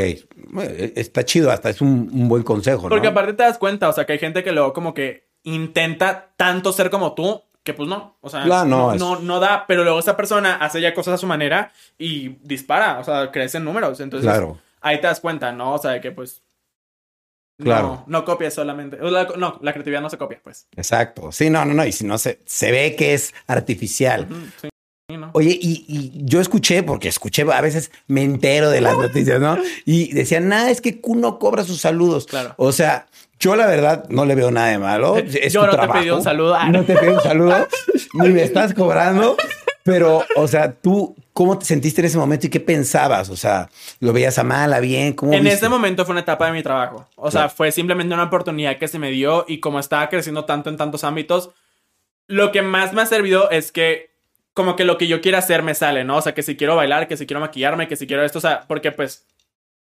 Bueno, Está chido, hasta es un, un buen consejo, ¿no? Porque aparte te das cuenta, o sea, que hay gente que luego como que intenta tanto ser como tú que pues no, o sea, Claro, no, no, es- no, no da, pero luego esa persona hace ya cosas a su manera y dispara, o sea, crece en números, entonces Claro. ahí te das cuenta, ¿no? O sea, de que pues... Claro. No, no copies solamente. la- no, la creatividad no se copia, pues. Exacto. Sí, no, no, no. Y si no se, se ve que es artificial. Ujú, sí, sí, ¿no? Oye, y, y yo escuché, porque escuché, a veces me entero de las noticias, ¿no? *laughs* Y decían, nada, es que Kuno cobra sus saludos. Claro. O sea, yo la verdad no le veo nada de malo. *laughs* Es Yo tu no te trabajo. pedí un saludo. Ah, No te pedí un saludo, *laughs* ni me estás cobrando. Pero, o sea, tú, ¿cómo te sentiste en ese momento y qué pensabas? O sea, ¿lo veías a mal, a bien? ¿Cómo En viste? ese momento fue una etapa de mi trabajo. O sea, Claro. fue simplemente una oportunidad que se me dio y como estaba creciendo tanto en tantos ámbitos, lo que más me ha servido es que como que lo que yo quiera hacer me sale, ¿no? O sea, que si quiero bailar, que si quiero maquillarme, que si quiero esto, o sea, porque pues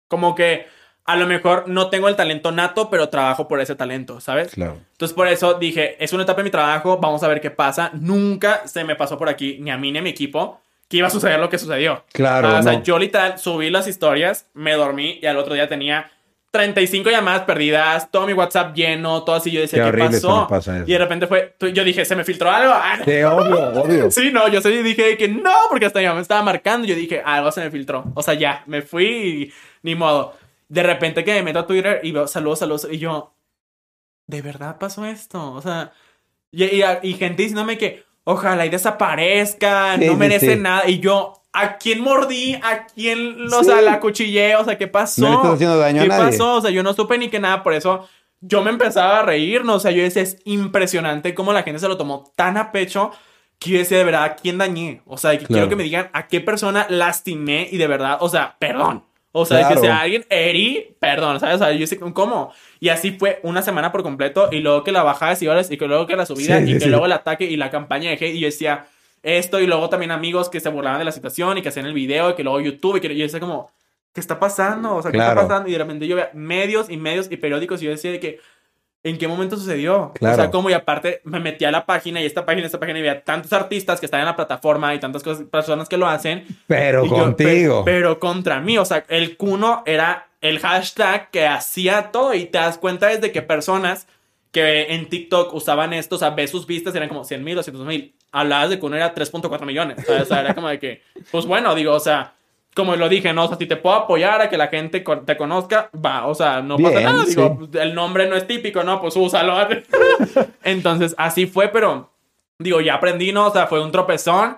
como que a lo mejor no tengo el talento nato, pero trabajo por ese talento, ¿sabes? Claro. Entonces por eso dije, es una etapa de mi trabajo, vamos a ver qué pasa. Nunca se me pasó por aquí, ni a mí ni a mi equipo, que iba a suceder lo que sucedió. Claro, Ah, o sea, no. yo literal subí las historias, me dormí y al otro día tenía 35 llamadas perdidas, todo mi WhatsApp lleno, todo así. Yo decía, Qué ¿qué, pasó? pasa. Y de repente fue, yo dije, ¿se me filtró algo? Ah, Sí, obvio, obvio. *laughs* Sí, no, yo sí dije que no, porque hasta ya me estaba marcando. Yo dije, algo se me filtró. O sea, ya, me fui y ni modo. De repente que me meto a Twitter y veo saludos, saludos, y yo, ¿de verdad pasó esto? O sea, y, y- y gente diciéndome que ojalá y desaparezca, Sí, no merece sí. nada. Y yo, ¿a quién mordí? ¿A quién, o sea, la cuchillé? O sea, ¿qué pasó? No le estás haciendo daño a ¿Qué nadie. pasó? O sea, yo no supe ni que nada, por eso yo me empezaba a reír, ¿no? O sea, yo decía, es impresionante cómo la gente se lo tomó tan a pecho que yo decía, de verdad, ¿a quién dañé? O sea, que Claro. quiero que me digan a qué persona lastimé y de verdad, o sea, perdón. O sea, de Claro. que sea alguien herí, perdón, ¿sabes? O sea, yo sé cómo. Y así fue una semana por completo y luego que la bajada de seguidores y que luego que la subida Sí, y sí, que sí. luego el ataque y la campaña de hate y yo decía esto y luego también amigos que se burlaban de la situación y que hacían el video y que luego YouTube y que yo decía como, ¿qué está pasando? O sea, ¿qué Claro. está pasando? Y de repente yo veía medios y medios y periódicos y yo decía de que, ¿en qué momento sucedió? Claro. O sea, como y aparte me metí a la página y esta página, esta página y veía tantos artistas que están en la plataforma y tantas cosas, personas que lo hacen. Pero y yo, contigo. pe- pero contra mí, o sea, el cuno era el hashtag que hacía todo y te das cuenta desde que personas que en TikTok usaban esto, o sea, ves sus vistas, eran como 100 mil, 200 mil. Hablabas de que uno era 3.4 millones. O sea, era como de que, pues bueno, digo, o sea, como lo dije, ¿no? O sea, si te puedo apoyar a que la gente te conozca, va, o sea, no pasa Bien, nada. sí. Digo, el nombre no es típico, ¿no? Pues úsalo. *laughs* Entonces, así fue, pero digo, ya aprendí, ¿no? O sea, fue un tropezón.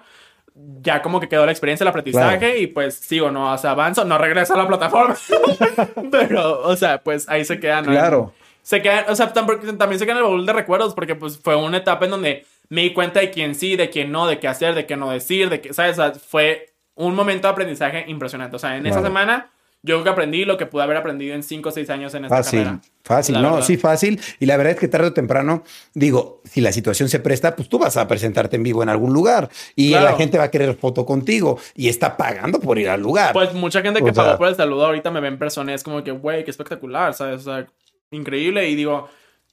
Ya como que quedó la experiencia, el aprendizaje Claro. y pues sigo, ¿no? O sea, avanzo, no regreso a la plataforma. *laughs* pero, o sea, pues ahí se queda, ¿no? Claro. Se quedan, o sea, tam- también se quedan en el baúl de recuerdos porque pues fue una etapa en donde me di cuenta de quién sí, de quién no, de qué hacer, de qué no decir, de qué, ¿sabes? O sea, fue un momento de aprendizaje impresionante. O sea, en esa semana yo creo que aprendí lo que pude haber aprendido en 5 o 6 años en esta Fácil, carrera. fácil, La no, verdad. sí, fácil. Y la verdad es que tarde o temprano, digo, si la situación se presta, pues tú vas a presentarte en vivo en algún lugar y Claro. la gente va a querer foto contigo y está pagando por ir al lugar. Pues mucha gente que O sea- pagó por el saludo ahorita me ve en persona y es como que, güey, qué espectacular, ¿sabes? O sea, increíble. Y digo,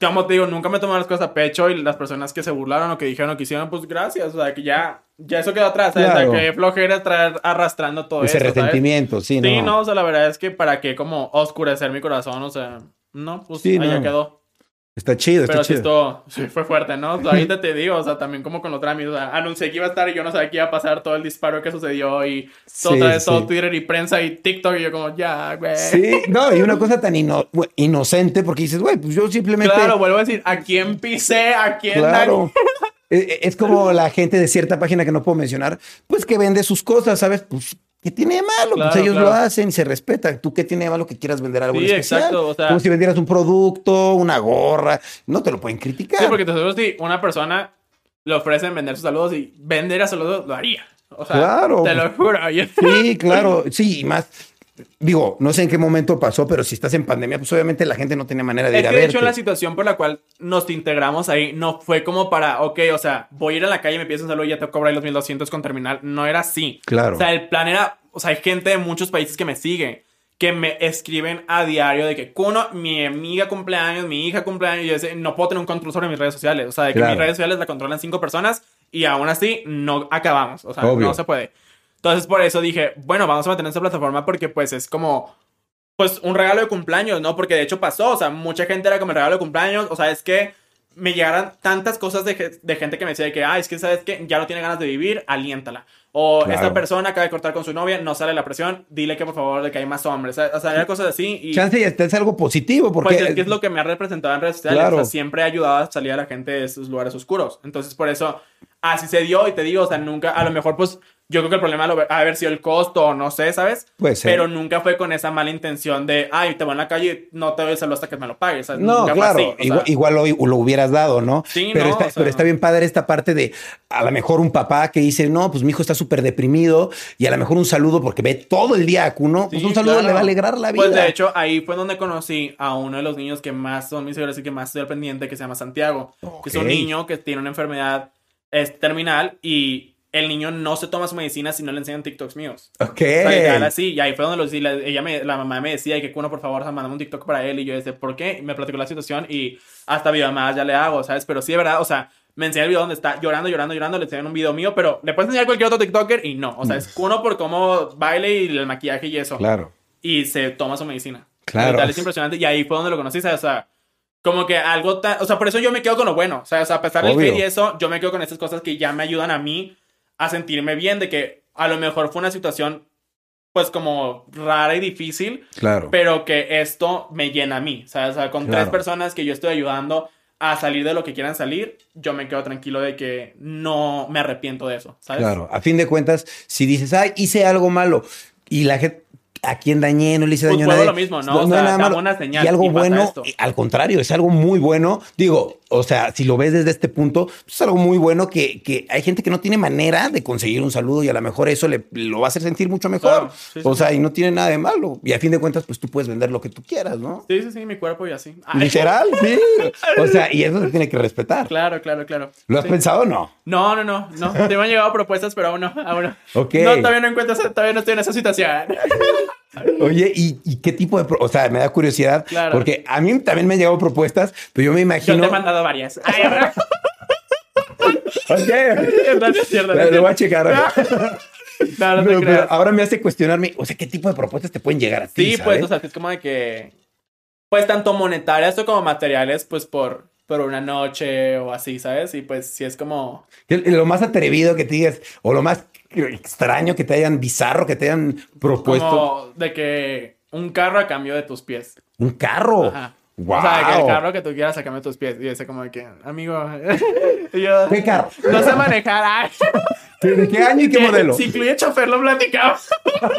como te digo, nunca me tomé las cosas a pecho y las personas que se burlaron o que dijeron o que hicieron, pues gracias. O sea, que ya, ya eso quedó atrás, ¿sabes? Claro. O sea, que flojera traer arrastrando todo Ese eso, ¿sabes? resentimiento, sí, no. Sí, no, o sea, la verdad es que para qué como oscurecer mi corazón, o sea, no, pues Sí, no. quedó. Está chido, está Pero chido. esto sí fue fuerte, ¿no? *laughs* Ahorita te digo, o sea, también como con los trámites, o sea, anuncié que iba a estar y yo no sabía que iba a pasar todo el disparo que sucedió y todo, Sí, otra vez todo. Twitter y prensa y TikTok y yo como, ya, güey. Sí, no, y una cosa tan ino- inocente porque dices, güey, pues yo simplemente. Claro, vuelvo a decir, ¿a quién pisé? ¿A quién Claro. Es *laughs* es como la gente de cierta página que no puedo mencionar, pues que vende sus cosas, ¿sabes? Pues, ¿qué tiene de malo? Claro, pues ellos claro. lo hacen y se respeta. ¿Tú qué tiene de malo que quieras vender algo en Sí, especial? exacto, o sea- Como si vendieras un producto, una gorra, no te lo pueden criticar. Sí, porque te si una persona le ofrecen vender sus saludos y vender a saludos, lo haría. O sea, Claro. te lo juro. yo- Sí, claro, sí, y más. Digo, no sé en qué momento pasó, pero si estás en pandemia, pues obviamente la gente no tenía manera de Es ir a que de verte. hecho la situación por la cual nos integramos ahí no fue como para, ok, o sea, voy a ir a la calle, me pides un saludo y ya te cobro ahí los 1200 con terminal. No era así. Claro. O sea, el plan era, o sea, hay gente de muchos países que me sigue, que me escriben a diario de que, Kuno, mi amiga cumpleaños, mi hija cumpleaños, y yo decía, no puedo tener un control sobre mis redes sociales. O sea, de que Claro. mis redes sociales la controlan cinco personas y aún así no acabamos. O sea, Obvio. no se puede. Entonces, por eso dije, bueno, vamos a mantener esta plataforma porque pues es como pues un regalo de cumpleaños, ¿no? Porque de hecho pasó, o sea, mucha gente era como el regalo de cumpleaños, o sea, es que me llegaran tantas cosas de, de gente que me decía de que, ah, es que sabes que ya no tiene ganas de vivir, aliéntala. O Claro. esta persona acaba de cortar con su novia, no sale la presión, dile que por favor de que hay más hombres. O sea, era cosas así y Chance y hasta es algo positivo porque... pues es que es lo que me ha representado en redes sociales. Claro. O sea, siempre ha ayudado a salir a la gente de esos lugares oscuros. Entonces, por eso, así se dio y te digo, o sea, nunca, a lo mejor, pues, yo creo que el problema lo- ha haber sido el costo o no sé, ¿sabes? Puede ser. Pero nunca fue con esa mala intención de, ay, te voy en la calle, no te doy el saludo hasta que me lo pagues. ¿sabes? No, Nunca fue claro, así, o sea, igual, igual lo, lo hubieras dado, ¿no? Sí, pero, no, está, o sea- pero está bien padre esta parte de a lo mejor un papá que dice, no, pues mi hijo está súper deprimido y a lo mejor un saludo porque ve todo el día a Kuno, pues Sí, un saludo claro. le va a alegrar la vida. Pues de hecho, ahí fue donde conocí a uno de los niños que más son mis seguidores y que más estoy al pendiente, que se llama Santiago. Que es un niño que tiene una enfermedad es terminal y el niño no se toma su medicina si no le enseñan TikToks míos. ok. O sea, así, y ahí fue donde lo y la, ella me, la mamá me decía que uno por favor, mándame un TikTok para él. Y yo decía, ¿por qué? Y me platicó la situación y hasta videollamadas ya le hago, ¿sabes? Pero sí, de verdad, o sea, me enseña el video donde está llorando, llorando, llorando, le enseñan un video mío, pero le puedes enseñar cualquier otro TikToker y no. O sea, es uno por cómo baile y el maquillaje y eso. Claro. Y se toma su medicina. Claro. Literal, es impresionante. Y ahí fue donde lo conocí, ¿sabes? O sea, como que algo tan. O sea, por eso yo me quedo con lo bueno. O sea, o sea, a pesar del Obvio. hate y eso, yo me quedo con esas cosas que ya me ayudan a mí a sentirme bien de que a lo mejor fue una situación, pues, como rara y difícil, Claro. pero que esto me llena a mí. ¿sabes? O sea, con Claro. tres personas que yo estoy ayudando a salir de lo que quieran salir, yo me quedo tranquilo de que no me arrepiento de eso, ¿sabes? Claro, a fin de cuentas, si dices, ay, hice algo malo y la gente, ¿a quién dañé? No le hice Pues daño a nadie. lo mismo, ¿no? O hay sea, nada malo. una señal y algo y bueno, al contrario, es algo muy bueno. Digo, o sea, si lo ves desde este punto, es algo muy bueno que, que hay gente que no tiene manera de conseguir un saludo y a lo mejor eso le, lo va a hacer sentir mucho mejor. Claro, sí, o sí. sea, y no tiene nada de malo. Y a fin de cuentas, pues tú puedes vender lo que tú quieras, ¿no? Sí, sí, sí, mi cuerpo y así. Ay, Literal, sí. *laughs* O sea, y eso se tiene que respetar. Claro, claro, claro. ¿Lo has pensado o no? No, no, no, no. Te me han llegado propuestas, pero aún no, aún no. *laughs* Ok. No, todavía no encuentro, esa- todavía no estoy en esa situación. *laughs* Oye, ¿y, y qué tipo de... O sea, me da curiosidad, Claro. porque a mí también me han llegado propuestas, pero yo me Yo imagino... te he mandado varias. Ay, *laughs* Ok. no, no es cierto. Lo lo voy a checar. No, no *laughs* Pero- pero ahora me hace cuestionarme, o sea, ¿qué tipo de propuestas te pueden llegar a ti? Sí, pues, o sea, es como de que. Pues tanto monetarias o como materiales, pues por, por una noche o así, ¿sabes? Y pues sí es como. ¿Qué- Lo más atrevido que te digas, o lo más extraño que te hayan, bizarro que te hayan propuesto, Como de que un carro a cambio de tus pies. un carro. Ajá. Wow. O sea, de que el carro que tú quieras a cambio de tus pies. Y ese como de que, amigo. *laughs* yo, ¿Qué carro? No sé manejar. Ay. ¿De qué año y qué modelo? Si incluye chofer, lo platicamos.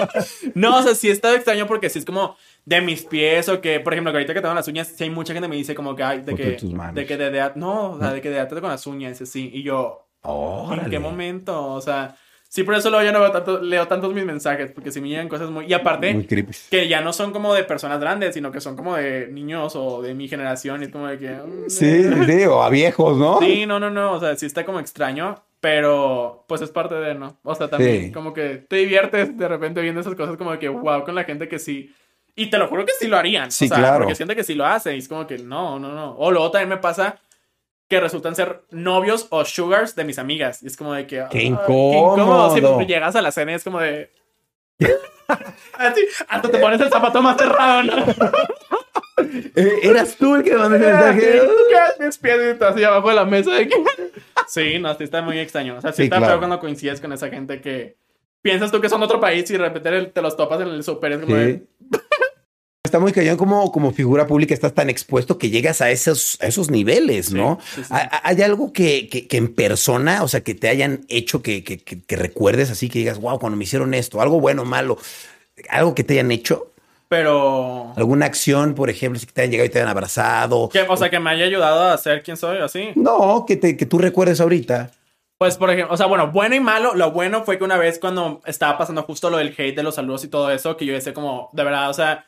*laughs* no, o sea, sí está extraño porque sí es como de mis pies o que, por ejemplo, que ahorita que tengo las uñas, sí hay mucha gente que me dice como que, ay, de que, de tus manos. de que de, de- no, o sea, de que de con las uñas, sí. Y yo, ¿en qué momento? O sea, sí, por eso luego ya no veo tanto, leo tantos mis mensajes, porque si me llegan cosas muy... Y aparte, Muy que ya no son como de personas grandes, sino que son como de niños o de mi generación. Y como de que... mm, Sí, sí, o a viejos, ¿no? Sí, no, no, no. O sea, sí está como extraño, pero pues es parte de, ¿no? O sea, también Sí. como que te diviertes de repente viendo esas cosas como de que wow con la gente que sí. Y te lo juro que sí lo harían. Sí, o sea, claro. Porque siente que sí lo hace y es como que no, no, no. O luego también me pasa que resultan ser novios o sugars de mis amigas. Y es como de que. ¡Qué incómodo! Sí, porque llegas a la cena y es como de. *laughs* Así, hasta te pones el zapato más cerrado, ¿no? *laughs* Eh, ¿Eras tú el que mandó ese mensaje? ¿Qué? Mis piecitos así abajo de la mesa. de que- Sí, no, sí está muy extraño. O sea, sí, Sí, está claro. feo cuando coincides con esa gente que piensas tú que son de otro país y de repente te los topas en el súper. Es como de, Sí. Está muy cañón como, como figura pública, estás tan expuesto que llegas a esos, a esos niveles, ¿no? sí, sí. ¿Hay, hay algo que, que- que en persona, o sea, que te hayan hecho que, que- recuerdes así, que digas, wow, cuando me hicieron esto, algo bueno, malo, algo que te hayan hecho, Pero. alguna acción, por ejemplo, si que te hayan llegado y te hayan abrazado. o sea, que me haya ayudado a ser quien soy, así. No, que, te, que tú recuerdes ahorita. Pues, por ejemplo, o sea, bueno, bueno y malo. Lo bueno fue que una vez cuando estaba pasando justo lo del hate de los saludos y todo eso, que yo decía como, de verdad, o sea,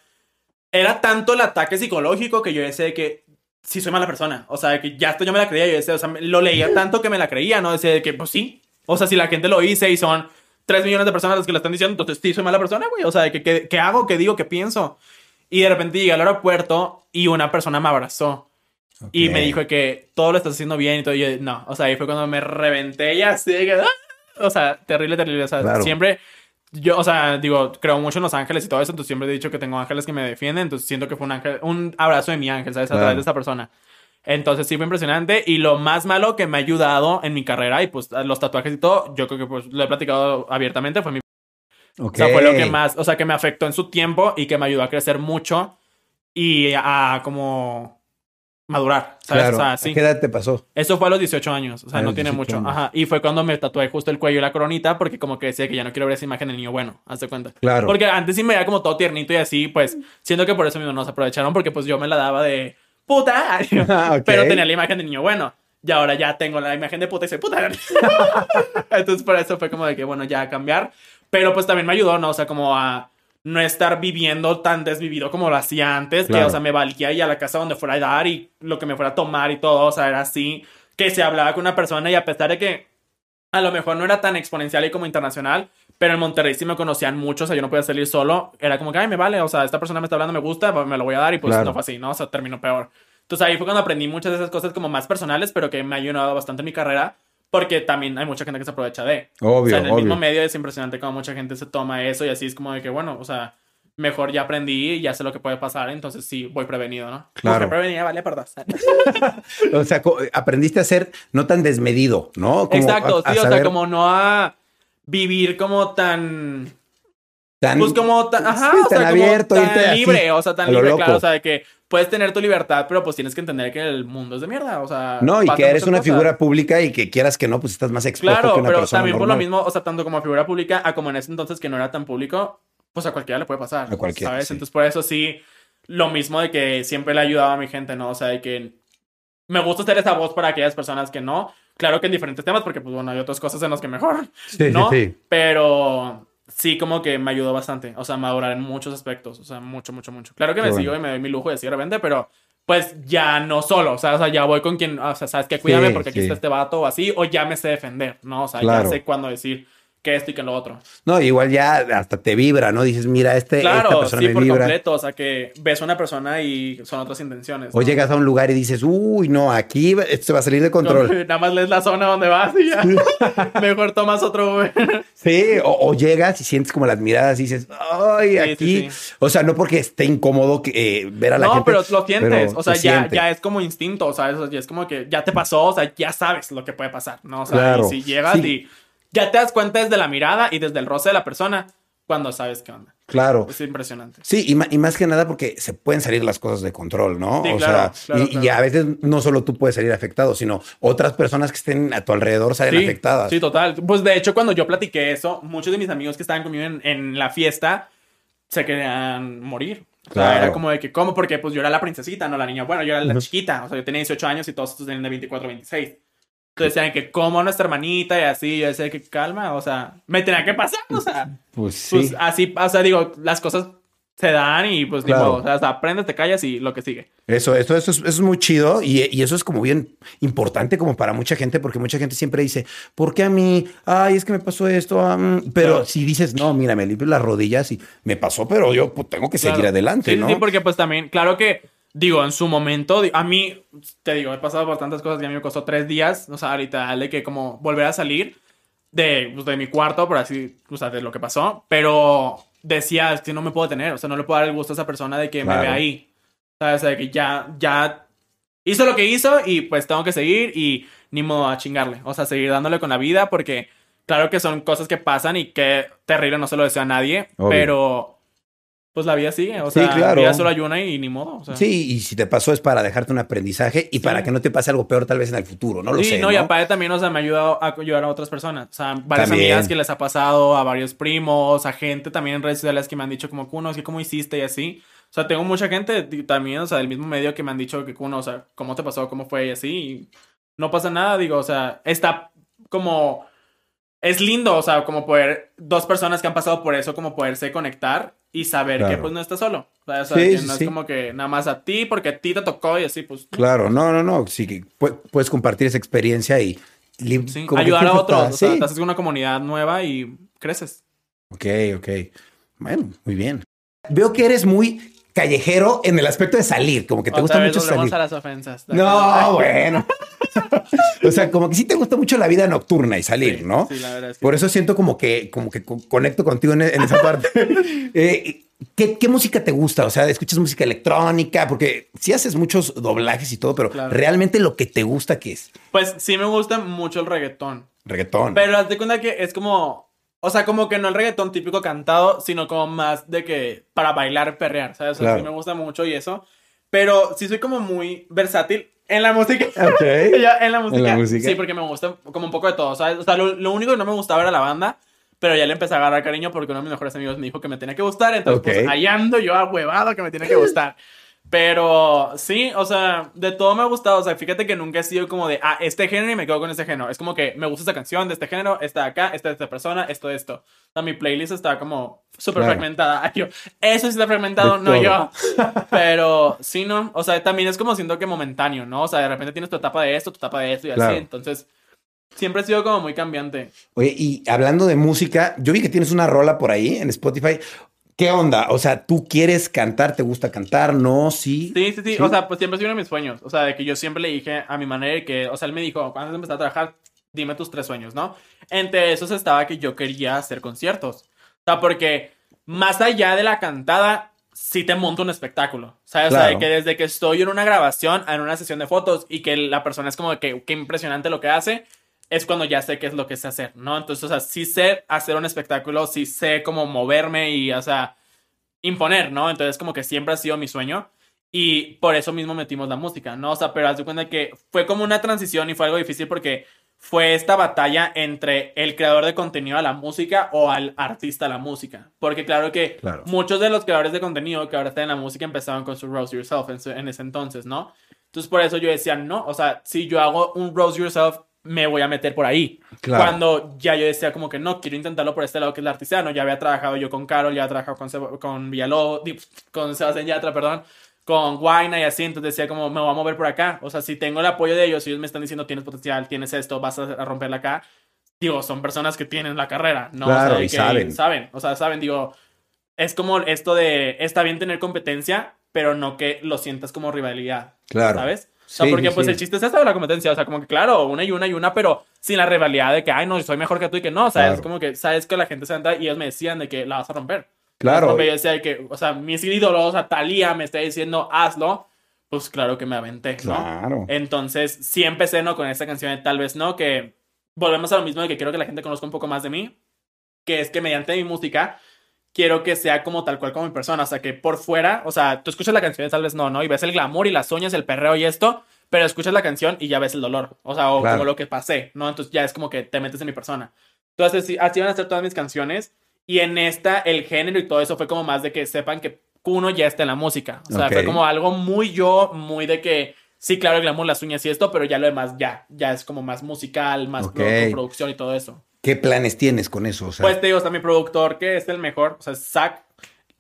era tanto el ataque psicológico que yo decía que sí soy mala persona. O sea, que ya esto yo me la creía. Yo decía, o sea, lo leía tanto que me la creía, ¿no? Decía de que, pues sí. O sea, si la gente lo hice y son 3 millones de personas las que lo están diciendo, entonces sí soy mala persona, güey. O sea, de que, que, ¿qué hago? ¿Qué digo? ¿Qué pienso? Y de repente llegué al aeropuerto y una persona me abrazó. Y me dijo que todo lo estás haciendo bien y todo. Y yo, no, o sea, ahí fue cuando me reventé y así. que, ¡ah! O sea, terrible, terrible. O sea, Claro. siempre. Yo, o sea, digo, creo mucho en los ángeles y todo eso. Entonces siempre he dicho que tengo ángeles que me defienden. Entonces siento que fue un ángel, un abrazo de mi ángel, ¿sabes? A Claro. través de esta persona. Entonces sí fue impresionante. Y lo más malo que me ha ayudado en mi carrera y pues los tatuajes y todo, yo creo que pues lo he platicado abiertamente, fue mi... Ok. O sea, fue lo que más, o sea, que me afectó en su tiempo y que me ayudó a crecer mucho y a como madurar, ¿sabes? Claro. O sea, ¿A sí. qué edad te pasó? Eso fue a los 18 años, o sea, A no tiene 18 mucho. años. Ajá. Y fue cuando me tatué justo el cuello y la coronita, porque como que decía que ya no quiero ver esa imagen del niño bueno, hazte cuenta. Claro. Porque antes sí me veía como todo tiernito y así, pues, siento que por eso mismo nos aprovecharon, porque pues yo me la daba de puta, *laughs* *laughs* Ah, pero tenía la imagen del niño bueno. Y ahora ya tengo la imagen de puta y soy puta. *laughs* Entonces por eso fue como de que, bueno, ya cambiar. Pero pues también me ayudó, ¿no? O sea, como a no estar viviendo tan desvivido como lo hacía antes, Claro. que, o sea, me valía ir a la casa donde fuera a dar y lo que me fuera a tomar y todo, o sea, era así, que se hablaba con una persona y a pesar de que a lo mejor no era tan exponencial y como internacional, pero en Monterrey sí me conocían mucho, o sea, yo no podía salir solo, era como que, ay, me vale, o sea, esta persona me está hablando, me gusta, me lo voy a dar y pues Claro. no fue así, ¿no? O sea, terminó peor. Entonces ahí fue cuando aprendí muchas de esas cosas como más personales, pero que me ha ayudado bastante en mi carrera, porque también hay mucha gente que se aprovecha de. Obvio, o sea, en el obvio. mismo medio es impresionante cómo mucha gente se toma eso y así es como de que, bueno, o sea, mejor ya aprendí y ya sé lo que puede pasar, entonces sí, voy prevenido, ¿no? Claro. Mujer prevenida, vale, perdón. *laughs* O sea, aprendiste a ser no tan desmedido, ¿no? Como Exacto, a- a sí, o sea, como no a vivir como tan... tan- Pues como tan, ajá, Sí, o sea, tan como abierto, tan irte así, libre, o sea, tan libre, loco. claro, o sea, de que puedes tener tu libertad, pero pues tienes que entender que el mundo es de mierda, o sea... No, y que eres una cosas. figura pública y que quieras que no, pues estás más expuesto Claro, que una pero persona también por lo normal. mismo, o sea, tanto como figura pública, a como en ese entonces que no era tan público, pues a cualquiera le puede pasar. A cualquiera, ¿Sabes? sí. Entonces, por eso sí, lo mismo de que siempre le ayudaba a mi gente, ¿no? O sea, de que me gusta ser esa voz para aquellas personas que no. Claro que en diferentes temas, porque pues bueno, hay otras cosas en las que mejor, Sí, ¿no? sí, sí. Pero sí, como que me ayudó bastante, o sea, madurar en muchos aspectos, o sea, mucho, mucho, mucho. Claro que Qué me bueno. sigo y me doy mi lujo y así de repente, pero pues ya no solo, o sea, o sea, ya voy con quien, o sea, sabes que cuídame Sí, porque aquí sí. está este vato o así, o ya me sé defender, ¿no? O sea, Claro. ya sé cuándo decir que esto y que lo otro. No, igual ya hasta te vibra, ¿no? Dices, mira, este, esta Claro, persona sí, me por vibra. completo, o sea, que ves a una persona y son otras intenciones. O ¿no? llegas a un lugar y dices, uy, no, aquí esto se va a salir de control. *laughs* Nada más lees la zona donde vas y ya. *laughs* Mejor tomas otro. Sí, o, o llegas y sientes como las miradas y dices, ay, Sí, aquí. sí, O sea, no porque esté incómodo que, eh, ver a la no, gente. pero lo sientes. pero o sea, se ya, siente. ya es como instinto. O sea, ya es como que ya te pasó, o sea, ya sabes lo que puede pasar, ¿no? O sea, Claro. y si llegas y ya te das cuenta desde la mirada y desde el roce de la persona cuando sabes qué onda. Claro. Es impresionante. Sí, y, y más que nada porque se pueden salir las cosas de control, ¿no? Sí, o claro, sea, claro, y, y claro. a veces no solo tú puedes salir afectado, sino otras personas que estén a tu alrededor salen Sí, afectadas. Sí, total. Pues de hecho, cuando yo platiqué eso, muchos de mis amigos que estaban conmigo en, en la fiesta se querían morir. O sea, Claro. era como de que, ¿cómo? Porque pues yo era la princesita, no la niña. Bueno, yo era la chiquita. O sea, yo tenía 18 años y todos estos tenían de 24, 26. Entonces decían que, ¿cómo nuestra hermanita? Y así, yo decía que calma, o sea, me tenía que pasar, o sea, Pues sí. pues así, o sea, digo, las cosas se dan y pues Claro. ni modo, o sea, hasta aprendes, te callas y lo que sigue. Eso, eso, eso, es, eso es muy chido y, y eso es como bien importante como para mucha gente, porque mucha gente siempre dice, ¿por qué a mí? Ay, es que me pasó esto. ah, mm". Pero si dices, no, mira, me limpio las rodillas y me pasó, pero yo pues, tengo que seguir adelante, Sí, ¿no? Sí, porque pues también, claro que, digo, en su momento, a mí, te digo, he pasado por tantas cosas que a mí me costó tres días, o sea, ahorita, de que como volver a salir de, pues, de mi cuarto, por así, o sea, de lo que pasó, pero decía, es que no me puedo tener, o sea, no le puedo dar el gusto a esa persona de que Claro. me vea ahí, ¿sabes? O sea, de que ya, ya hizo lo que hizo y pues tengo que seguir y ni modo a chingarle, o sea, seguir dándole con la vida porque... Claro que son cosas que pasan y que terrible, no se lo deseo a nadie, Obvio. pero pues la vida sigue, o Sí, sea, claro. la vida solo hay una y ni modo. O sea. Sí, y si te pasó es para dejarte un aprendizaje y para que no te pase algo peor tal vez en el futuro, no lo Sí, sé. no, ¿no? y aparte también, o sea, me ha ayudado a ayudar a otras personas. O sea, varias También. amigas que les ha pasado, a varios primos, a gente también en redes sociales que me han dicho como, Kuno, es que cómo hiciste y así. O sea, tengo mucha gente también, o sea, del mismo medio que me han dicho que, Kuno, o sea, cómo te pasó, cómo fue y así. Y no pasa nada, digo, o sea, está como... Es lindo, o sea, como poder, dos personas que han pasado por eso, como poderse conectar y saber que pues no estás solo. O sea, Sí, que sí, no sí. es como que nada más a ti, porque a ti te tocó y así, pues... Claro, no, no, no. Sí, puedes compartir esa experiencia y Sí, como ayudar a otros, o sea, te haces una comunidad nueva y creces. Ok, ok. Bueno, muy bien. Veo que eres muy callejero en el aspecto de salir, como que te gusta Otra mucho salir. a las ofensas. No, *laughs* bueno. o sea, como que sí te gusta mucho la vida nocturna y salir, Sí, ¿no? sí, la verdad es que Por eso siento como que, como que co- conecto contigo en, en esa parte. *laughs* Eh, ¿qué, qué música te gusta? O sea, ¿escuchas música electrónica? Porque sí haces muchos doblajes y todo, pero Claro. realmente lo que te gusta, ¿qué es? Pues sí me gusta mucho el reggaetón. Reggaetón. Pero haz de cuenta que es como. O sea, como que no el reggaetón típico cantado, sino como más de que para bailar, perrear, ¿sabes? O sea, Claro. sí me gusta mucho y eso. Pero sí soy como muy versátil en la música. *laughs* Ok. *laughs* Ya, en la música. la música. Sí, porque me gusta como un poco de todo, ¿sabes? O sea, lo, lo único que no me gustaba era la banda. Pero ya le empecé a agarrar cariño porque uno de mis mejores amigos me dijo que me tenía que gustar. Entonces, pues ahí ando yo ahuevado que me tiene que gustar. *laughs* Pero sí, o sea, de todo me ha gustado. O sea, fíjate que nunca he sido como de, ah, este género y me quedo con este género. Es como que me gusta esta canción de este género, esta de acá, esta de esta persona, esto de esto. O sea, mi playlist está como súper Claro. fragmentada. *laughs* Yo, eso sí está fragmentado, De no todo. yo. *laughs* Pero sí, no. O sea, también es como siento que momentáneo, ¿no? O sea, de repente tienes tu etapa de esto, tu etapa de esto y Claro. así. Entonces, siempre he sido como muy cambiante. Oye, y hablando de música, yo vi que tienes una rola por ahí en Spotify. ¿Qué onda? O sea, ¿tú quieres cantar? ¿Te gusta cantar? ¿No? ¿Sí? Sí, sí, sí, O sea, pues siempre sido uno de mis sueños. O sea, de que yo siempre le dije a mi manera que, o sea, él me dijo, cuando empezar a trabajar, dime tus tres sueños, ¿no? Entre esos estaba que yo quería hacer conciertos. O sea, porque más allá de la cantada, sí te monto un espectáculo. ¿Sabes? O sea, Claro. de que desde que estoy en una grabación, en una sesión de fotos y que la persona es como que qué impresionante lo que hace, es cuando ya sé qué es lo que sé hacer, ¿no? Entonces, o sea, sí sé hacer un espectáculo, sí sé cómo moverme y, o sea, imponer, ¿no? Entonces, como que siempre ha sido mi sueño. Y por eso mismo metimos la música, ¿no? O sea, pero haz de cuenta que fue como una transición y fue algo difícil porque fue esta batalla entre el creador de contenido a la música o al artista a la música. Porque claro que Claro. muchos de los creadores de contenido que ahora están en la música empezaban con su Rose Yourself en, su- en ese entonces, ¿no? Entonces por eso yo decía, no, o sea, si yo hago un Rose Yourself, me voy a meter por ahí. Claro. Cuando ya yo decía como que no, quiero intentarlo por este lado que es el artesano. Ya había trabajado yo con Carol, ya había trabajado con, Seb- con Villalobos, con Sebastián Yatra, perdón, con Guayna y así. Entonces decía como, me voy a mover por acá. O sea, si tengo el apoyo de ellos, si ellos me están diciendo tienes potencial, tienes esto, vas a, romperla acá. Digo, son personas que tienen la carrera, ¿no? Claro, o sea, de y que saben. Saben, o sea, saben, digo, es como esto de, está bien tener competencia, pero no que lo sientas como rivalidad. Claro. ¿Sabes? Sea, Sí, porque sí, pues sí. el chiste es eso de la competencia. O sea, como que claro, una y una y una, pero sin la rivalidad de que, ay, no, soy mejor que tú y que no. O sea, Claro. es como que sabes que la gente se anda y ellos me decían de que la vas a romper. Claro. Entonces, yo decía de que, o sea, mis ídolos, o sea, Talía me está diciendo, hazlo. Pues claro que me aventé, ¿no? Claro. Entonces, sí empecé, ¿no? Con esta canción de Tal vez no, que volvemos a lo mismo de que quiero que la gente conozca un poco más de mí, que es que mediante mi música quiero que sea como tal cual como mi persona, o sea, que por fuera, o sea, tú escuchas la canción de Tal vez no, ¿no? Y ves el glamour y las uñas, el perreo y esto, pero escuchas la canción y ya ves el dolor, o sea, o Claro. como lo que pasé, ¿no? Entonces ya es como que te metes en mi persona. Entonces, sí, así van a ser todas mis canciones. Y en esta, el género y todo eso fue como más de que sepan que uno ya está en la música. O sea, Ok. fue como algo muy yo, muy de que, sí, claro, el glamour, las uñas y esto, pero ya lo demás ya, ya es como más musical, más Ok. pro- con producción y todo eso. ¿Qué planes tienes con eso? O sea, Pues te digo, está mi productor, que es el mejor, o sea, Zach,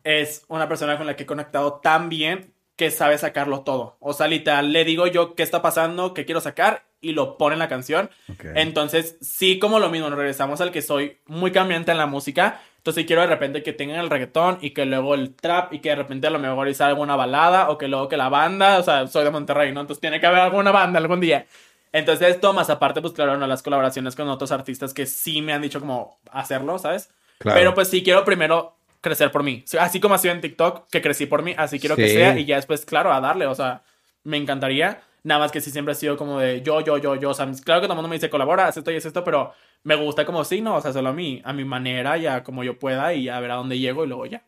es una persona con la que he conectado tan bien que sabe sacarlo todo. O sea, literal, le digo yo qué está pasando, qué quiero sacar y lo pone en la canción. Entonces, sí, como lo mismo, nos regresamos al que soy muy cambiante en la música. Entonces, quiero de repente que tengan el reggaetón y que luego el trap y que de repente a lo mejor hice alguna balada o que luego que la banda, o sea, soy de Monterrey, ¿no? Entonces, tiene que haber alguna banda algún día. Entonces, esto más aparte, pues claro, no las colaboraciones con otros artistas que sí me han dicho como hacerlo, ¿sabes? Claro. Pero pues sí quiero primero crecer por mí. Así como ha sido en TikTok, que crecí por mí, así quiero que Sí. sea y ya después, claro, a darle, o sea, me encantaría. Nada más que sí siempre ha sido como de yo, yo, yo, yo. O sea, claro que todo el mundo me dice colabora, haz esto y haz esto, pero me gusta como sí, no, o sea, hacerlo a mí, a mi manera, ya como yo pueda y a ver a dónde llego y luego ya.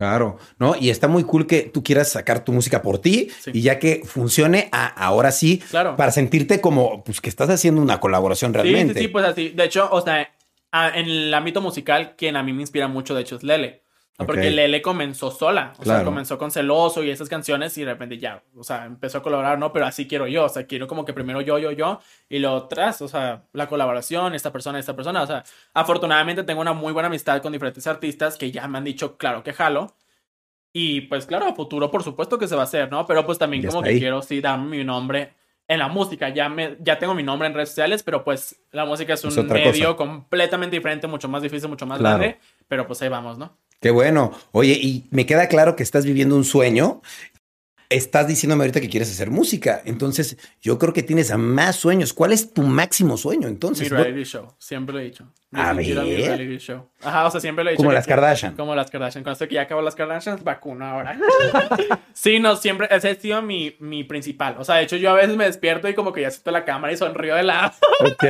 Claro, ¿no? Y está muy cool que tú quieras sacar tu música por ti Sí. y ya que funcione a- ahora sí, Claro. para sentirte como pues que estás haciendo una colaboración realmente. Sí, sí, sí, pues así. De hecho, o sea, en el ámbito musical, quien a mí me inspira mucho, de hecho, es Lele. Ok. Porque Lele comenzó sola. O sea, Claro. comenzó con Celoso y esas canciones y de repente ya, o sea, empezó a colaborar, ¿no? Pero así quiero yo. O sea, quiero como que primero yo, yo, yo y luego tras, o sea, la colaboración, esta persona, esta persona. O sea, afortunadamente tengo una muy buena amistad con diferentes artistas que ya me han dicho, claro que jalo. Y pues claro, a futuro por supuesto que se va a hacer, ¿no? Pero pues también Ya como que ahí. quiero sí darme mi nombre en la música. Ya, me, ya tengo mi nombre en redes sociales, pero pues la música es un Es medio cosa. completamente diferente, mucho más difícil, mucho más Claro. grande. Pero pues ahí vamos, ¿no? Qué bueno. Oye, y me queda claro que estás viviendo un sueño. estás diciéndome ahorita que quieres hacer música. Entonces, yo creo que tienes a más sueños. ¿Cuál es tu máximo sueño Mi entonces? reality show, siempre lo he dicho. A mi reality show. Ajá, o sea, siempre lo he dicho. Como las quiero- Kardashian. Como las Kardashian. Con esto que ya acabó las Kardashians, vacuno ahora. *laughs* sí, no, siempre, ese ha sido mi, mi principal. O sea, de hecho, yo a veces me despierto y como que ya siento la cámara y sonrío de lado. Ok.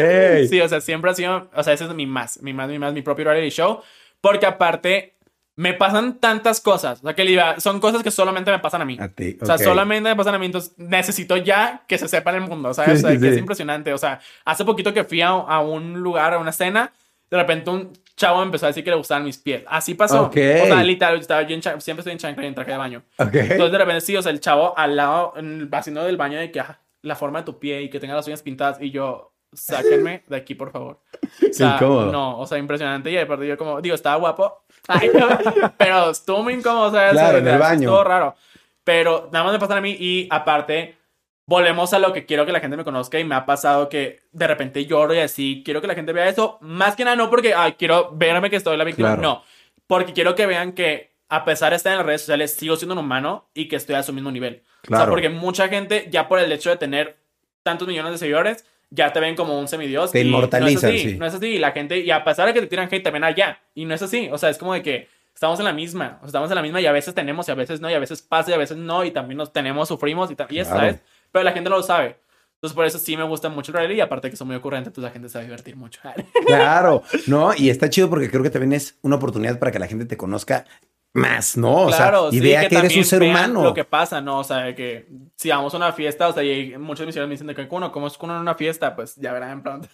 *laughs* Sí, o sea, siempre ha sido, o sea, ese es mi más, mi más, mi más, mi propio reality show. Porque aparte, me pasan tantas cosas. O sea, que Lidia, son cosas que solamente me pasan a mí. A ti, O sea, solamente me pasan a mí. Entonces, necesito ya que se sepa en el mundo. ¿sabes? Sí, o sea, sí, que es impresionante. O sea, hace poquito que fui a, a un lugar, a una cena, de repente un chavo me empezó a decir que le gustaban mis pies. Así pasó. Ok. O sea, literal, yo estaba yo en siempre estoy en chancla y en traje de baño. Ok. Entonces, de repente, sí, o sea, el chavo al lado, en el haciendo del baño, de que ah, la forma de tu pie y que tenga las uñas pintadas. Y yo, sáquenme de aquí, por favor. O *laughs* sea, Incómodo. no, o sea, impresionante. Y aparte, yo como, digo, estaba guapo. Ay, pero estuvo muy incómodo, ¿sabes? Claro, en O el baño. Estuvo raro. Pero nada más me pasan a mí y aparte, volvemos a lo que quiero que la gente me conozca y me ha pasado que de repente lloro y así, quiero que la gente vea eso, más que nada no porque ay, quiero verme que estoy la víctima, Claro. no, porque quiero que vean que a pesar de estar en las redes sociales, sigo siendo un humano y que estoy a su mismo nivel. O sea, Claro. porque mucha gente ya por el hecho de tener tantos millones de seguidores, ya te ven como un semidios. Te inmortalizan, No es así, sí. no es así. Y la gente, y a pesar de que te tiran hate, también allá. Y no es así. O sea, es como de que estamos en la misma. O sea, estamos en la misma y a veces tenemos y a veces no. Y a veces pasa y a veces no. Y también nos tenemos, sufrimos y, ta- y eso, Claro. ¿sabes? Pero la gente no lo sabe. Entonces, por eso sí me gusta mucho el reality. Y aparte que son muy ocurrentes, entonces la gente se va a divertir mucho. *laughs* Claro, no, y está chido porque creo que también es una oportunidad para que la gente te conozca más, ¿no? O claro, sea, y sí, vea que, eres un ser humano. Lo que pasa, ¿no? O sea, que si vamos a una fiesta, o sea, y muchos misioneros me dicen de que uno, ¿cómo es uno en una fiesta? Pues ya verán pronto.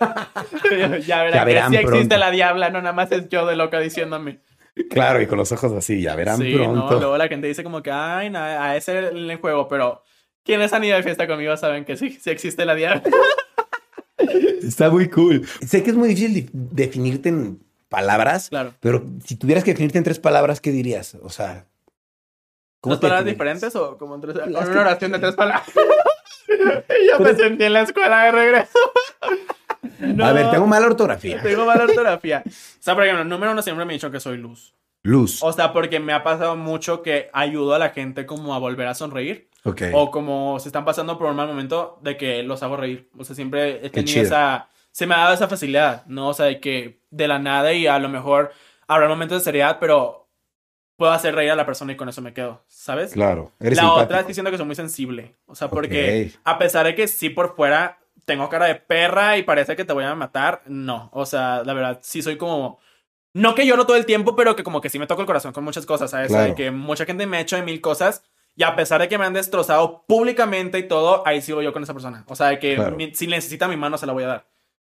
*laughs* ya verán, Ya verán que sí existe la diabla, no nada más es yo de loca diciéndome. Claro, y con los ojos así, ya verán sí, pronto. no, luego la gente dice como que, ay, no, a ese es el juego, pero quienes han ido de fiesta conmigo saben que sí, sí existe la diabla. *laughs* Está muy cool. Sé que es muy difícil di- definirte en palabras, Claro. pero si tuvieras que definirte en tres palabras, ¿qué dirías? O sea, ¿Dos te palabras definirías? diferentes o como tres? Con que- una oración de tres palabras. Y *laughs* yo me Tres- sentí en la escuela de regreso. *laughs* A ver, tengo mala ortografía. Tengo mala ortografía. O sea, por ejemplo, número uno siempre me ha dicho que soy luz. Luz. O sea, porque me ha pasado mucho que ayudo a la gente como a volver a sonreír. Ok. O como se están pasando por un mal momento de que los hago reír. O sea, siempre he tenido esa... Se me ha dado esa facilidad, ¿no? O sea, de que de la nada y a lo mejor habrá momentos de seriedad, pero puedo hacer reír a la persona y con eso me quedo, ¿sabes? Claro. Eres la simpático. otra es siento que soy muy sensible. O sea, porque Ok. a pesar de que sí por fuera tengo cara de perra y parece que te voy a matar, no. O sea, la verdad, sí soy como. No que lloro todo el tiempo, pero que como que sí me toco el corazón con muchas cosas, ¿sabes? O sea, Claro. de que mucha gente me ha hecho de mil cosas y a pesar de que me han destrozado públicamente y todo, ahí sigo yo con esa persona. O sea, de que Claro. mi- si necesita mi mano, se la voy a dar.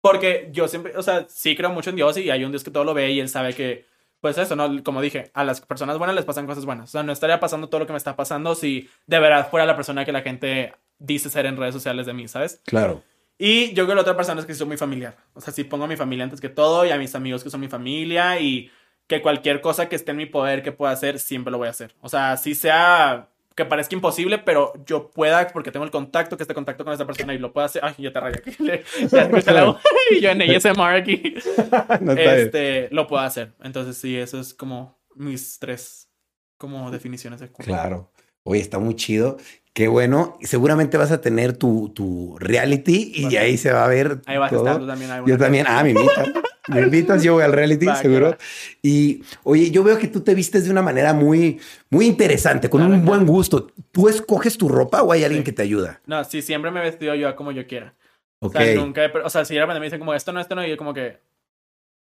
Porque yo siempre, o sea, sí creo mucho en Dios y hay un Dios que todo lo ve y él sabe que, pues eso, ¿no? Como dije, a las personas buenas les pasan cosas buenas. O sea, no estaría pasando todo lo que me está pasando si de verdad fuera la persona que la gente dice ser en redes sociales de mí, ¿sabes? Claro. Y yo creo que la otra persona es que soy muy familiar. O sea, sí pongo a mi familia antes que todo y a mis amigos que son mi familia y que cualquier cosa que esté en mi poder que pueda hacer, siempre lo voy a hacer. O sea, si sea que parezca imposible, pero yo pueda, porque tengo el contacto, que este contacto con esa persona y lo pueda hacer. Ay, ya te rayé aquí. *laughs* Ya escuché la voz. *laughs* Y yo en ASMR aquí. *laughs* No bien. este, lo puedo hacer. Entonces, sí, eso es como mis tres como definiciones de. Claro. Oye, está muy chido. Qué bueno. Seguramente vas a tener tu, tu reality y ahí se va a ver. Ahí vas a todo. estar tú también. Yo a también. Ah, me invitas. Me invitas, yo voy al reality, *laughs* Va, seguro. va. Y oye, yo veo que tú te vistes de una manera muy, muy interesante, con Claro, un claro. buen gusto. ¿Tú escoges tu ropa o hay alguien Sí. que te ayuda? No, sí, siempre me he vestido yo como yo quiera. Ok. O sea, nunca, he- o sea, si de repente me dicen como esto no, esto no, y yo como que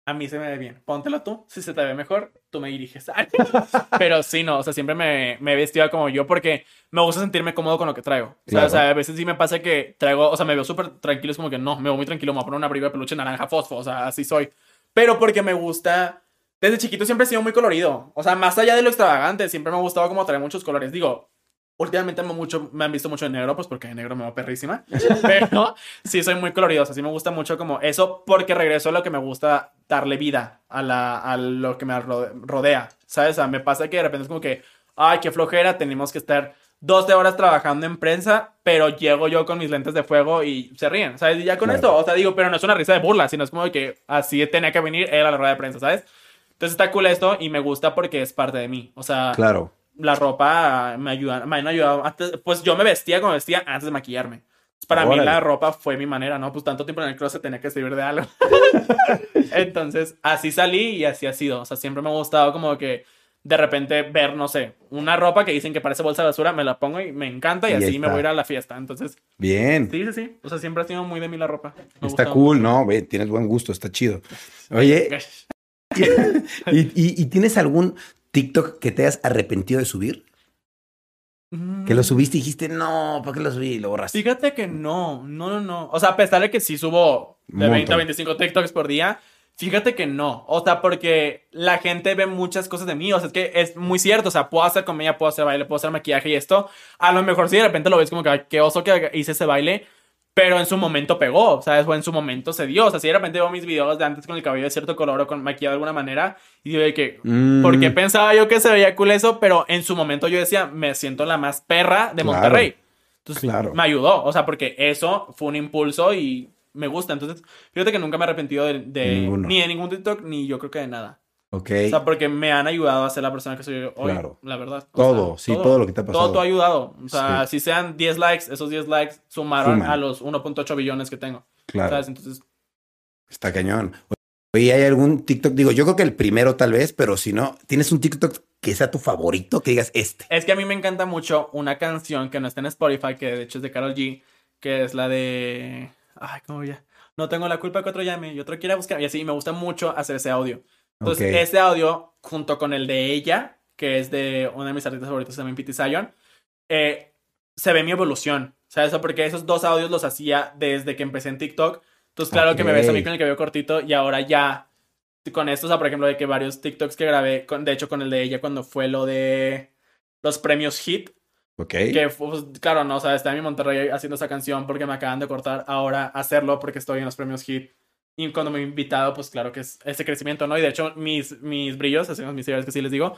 a mí se me ve bien. Póntelo tú, si se te ve mejor, tú me diriges. *laughs* Pero sí, no, o sea, siempre me, me he vestido como yo porque me gusta sentirme cómodo con lo que traigo. O sea, Claro. o sea, a veces sí me pasa que traigo, o sea, me veo súper tranquilo, es como que no, me veo muy tranquilo, me voy a poner una abrigo de peluche naranja fosfo, o sea, así soy. Pero porque me gusta, desde chiquito siempre he sido muy colorido. O sea, más allá de lo extravagante, siempre me ha gustado como traer muchos colores. Digo, Últimamente me, mucho, me han visto mucho en negro, pues porque de negro me va perrísima. *laughs* Pero sí soy muy colorido, o sea, sí me gusta mucho como eso, porque regreso a lo que me gusta darle vida a, la, a lo que me rode- rodea, ¿sabes? O sea, me pasa que de repente es como que, ay, qué flojera, tenemos que estar 12 horas trabajando en prensa, pero llego yo con mis lentes de fuego y se ríen, ¿sabes? Y ya con Claro. esto, o sea, digo, pero no es una risa de burla, sino es como que así tenía que venir él a la rueda de prensa, ¿sabes? Entonces está cool esto y me gusta porque es parte de mí, o sea, Claro. La ropa me ayuda, me han ayudado. Antes- pues yo me vestía como vestía antes de maquillarme. Para mí la ropa fue mi manera, ¿no? Pues tanto tiempo en el closet tenía que servir de algo. *laughs* Entonces, así salí y así ha sido. O sea, siempre me ha gustado como que de repente ver, no sé, una ropa que dicen que parece bolsa de basura, me la pongo y me encanta y, así me voy a ir a la fiesta. Entonces, Bien. sí, sí, sí. O sea, siempre ha sido muy de mí la ropa. Me Está cool, ¿no? Ve, tienes buen gusto, está chido. Oye, mucho. *laughs* *laughs* ¿y, y- y tienes algún TikTok que te hayas arrepentido de subir? Que lo subiste y dijiste, no, ¿para qué lo subí? Y lo borraste. Fíjate que no, no, no, no. O sea, a pesar de que sí subo de Un 20 a montón. 25 TikToks por día, fíjate que no. O sea, porque la gente ve muchas cosas de mí. O sea, es que es muy cierto. O sea, puedo hacer comedia, puedo hacer baile, puedo hacer maquillaje y esto. A lo mejor sí de repente lo ves como que, "Ay, qué oso que hice ese baile. Pero en su momento pegó, ¿sabes? O en su momento se dio. O sea, si de repente veo mis videos de antes con el cabello de cierto color o con maquillado de alguna manera, y digo de que, Mm, ¿por qué pensaba yo que se veía cool eso? Pero en su momento yo decía, me siento la más perra de Claro. Monterrey. Entonces, Claro. me ayudó. O sea, porque eso fue un impulso y me gusta. Entonces, fíjate que nunca me he arrepentido de, ni de ningún TikTok, ni yo creo que de nada. Ok. O sea, porque me han ayudado a ser la persona que soy hoy. Claro. La verdad. O Todo, sí, todo lo que te ha pasado. Todo, todo ha ayudado. O sea, Sí. si sean 10 likes, esos 10 likes sumaron Suman. a los 1.8 billones que tengo. claro. ¿Sabes? Entonces, Está cañón. Oye, ¿hay algún TikTok? Digo, yo creo que el primero tal vez, pero si no, ¿tienes un TikTok que sea tu favorito? Que digas este. es que a mí me encanta mucho una canción que no está en Spotify, que de hecho es de Carol G, que es la de. Ay, ¿cómo ya? No tengo la culpa que otro llame y otro quiera buscar. Y así, me gusta mucho hacer ese audio. Entonces, Ok. ese audio, junto con el de ella, que es de una de mis artistas favoritos también, Pity Zion, eh, se ve mi evolución. ¿Sabes? Porque esos dos audios los hacía desde que empecé en TikTok. Entonces, claro que me ves a mí con el cabello cortito y ahora ya con esto, o sea, por ejemplo, de que varios TikToks que grabé, con, de hecho, con el de ella cuando fue lo de los premios Hit, Ok. que fue, pues, claro, no, o sea, está en mi Monterrey haciendo esa canción porque me acaban de cortar ahora hacerlo porque estoy en los premios Hit. Y cuando me he invitado, pues claro que es ese crecimiento, ¿no? Y de hecho, mis, mis brillos, hacemos mis seguidores que sí les digo,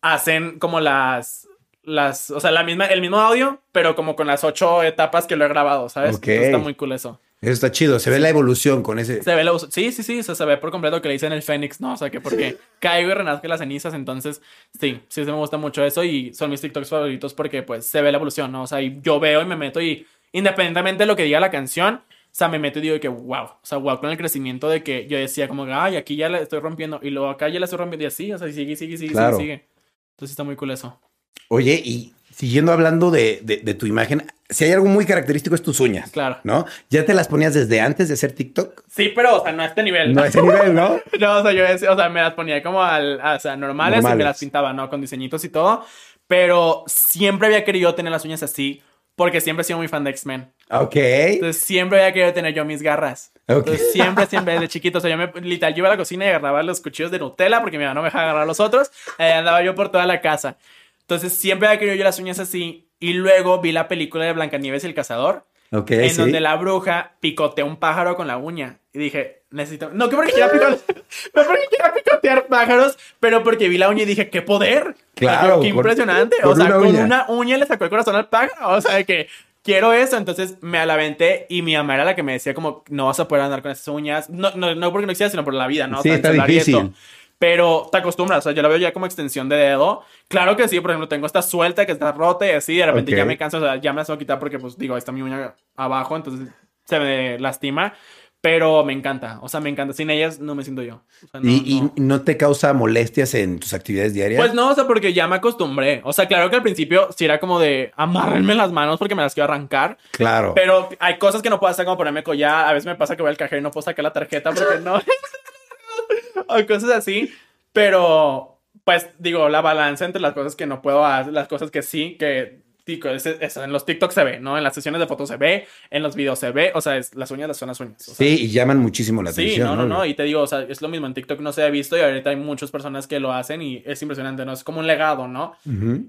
hacen como las, las, o sea, la misma, el mismo audio, pero como con las ocho etapas que lo he grabado, ¿sabes? Ok. Entonces está muy cool eso. Eso está chido. Se ve la evolución con ese. Se ve lo- sí, sí, sí, o sea, se ve por completo que le dicen el Fénix, ¿no? O sea, que porque *laughs* caigo y renazco las cenizas, entonces, sí, sí, sí me gusta mucho eso y son mis TikToks favoritos porque, pues, se ve la evolución, ¿no? O sea, y yo veo y me meto y independientemente de lo que diga la canción, o sea, me meto y digo que, wow, o sea, wow, con el crecimiento de que yo decía como, ay, aquí ya la estoy rompiendo y luego acá ya la estoy rompiendo y así, o sea, y sigue, sigue, sigue, Claro. sigue, sigue. Entonces está muy cool eso. Oye, y siguiendo hablando de, de- de tu imagen, si hay algo muy característico es tus uñas. Claro. ¿No? ¿Ya te las ponías desde antes de hacer TikTok? Sí, pero, o sea, no a este nivel. No a ese nivel, ¿no? *laughs* No, o sea, yo o sea, me las ponía como al, o sea, normales, y Normales. me las pintaba, ¿no? Con diseñitos y todo. Pero siempre había querido tener las uñas así, porque siempre he sido muy fan de X-Men. Ok. Entonces siempre había querido tener yo mis garras. Ok. Entonces siempre, siempre desde chiquito. O sea, yo me, literal, yo iba a la cocina y agarraba los cuchillos de Nutella, porque mi mamá no me dejaba agarrar los otros. Ahí andaba yo por toda la casa. Entonces siempre había querido yo las uñas así. Y luego vi la película de Blancanieves y el cazador Ok, en sí. donde la bruja picotea un pájaro con la uña. Y dije, necesito. No que porque quiera picotear, *laughs* no porque quiera picotear pájaros, pero porque vi la uña y dije, ¡qué poder! Claro, ¡Qué con- impresionante! con o sea, una con uña. una uña le sacó el corazón al pájaro. O sea, de que quiero eso. Entonces me alaventé y mi mamá era la que me decía, como, no vas a poder andar con esas uñas. No, no, no porque no quisiera, sino por la vida, ¿no? O Sí, sea, está difícil. Pero te acostumbras, o sea, yo la veo ya como extensión de dedo. Claro que sí, por ejemplo, tengo esta suelta que está rota y así, de repente ya me canso, o sea, ya me la tengo que quitar porque, pues, digo, ahí está mi uña abajo, entonces se me lastima. Pero me encanta, o sea, me encanta. Sin ellas no me siento yo. O sea, no, ¿Y, y no. te causa molestias en tus actividades diarias? Pues no, o sea, porque ya me acostumbré. O sea, claro que al principio sí era como de amárrenme las manos porque me las quiero arrancar. Claro. Pero hay cosas que no puedo hacer como ponerme collar. A veces me pasa que voy al cajero y no puedo sacar la tarjeta porque no. *laughs* o cosas así. Pero, pues, digo, la balanza entre las cosas que no puedo hacer, las cosas que sí, que. Digo, es- es- en los TikTok se ve, ¿no? En las sesiones de fotos se ve, en los videos se ve, o sea, es, las uñas son las uñas. o sea, sí, y llaman muchísimo la Sí, atención. no, no, no. Y te digo, o sea, es lo mismo. En TikTok no se ha visto y ahorita hay muchas personas que lo hacen y es impresionante, ¿no? Es como un legado, ¿no?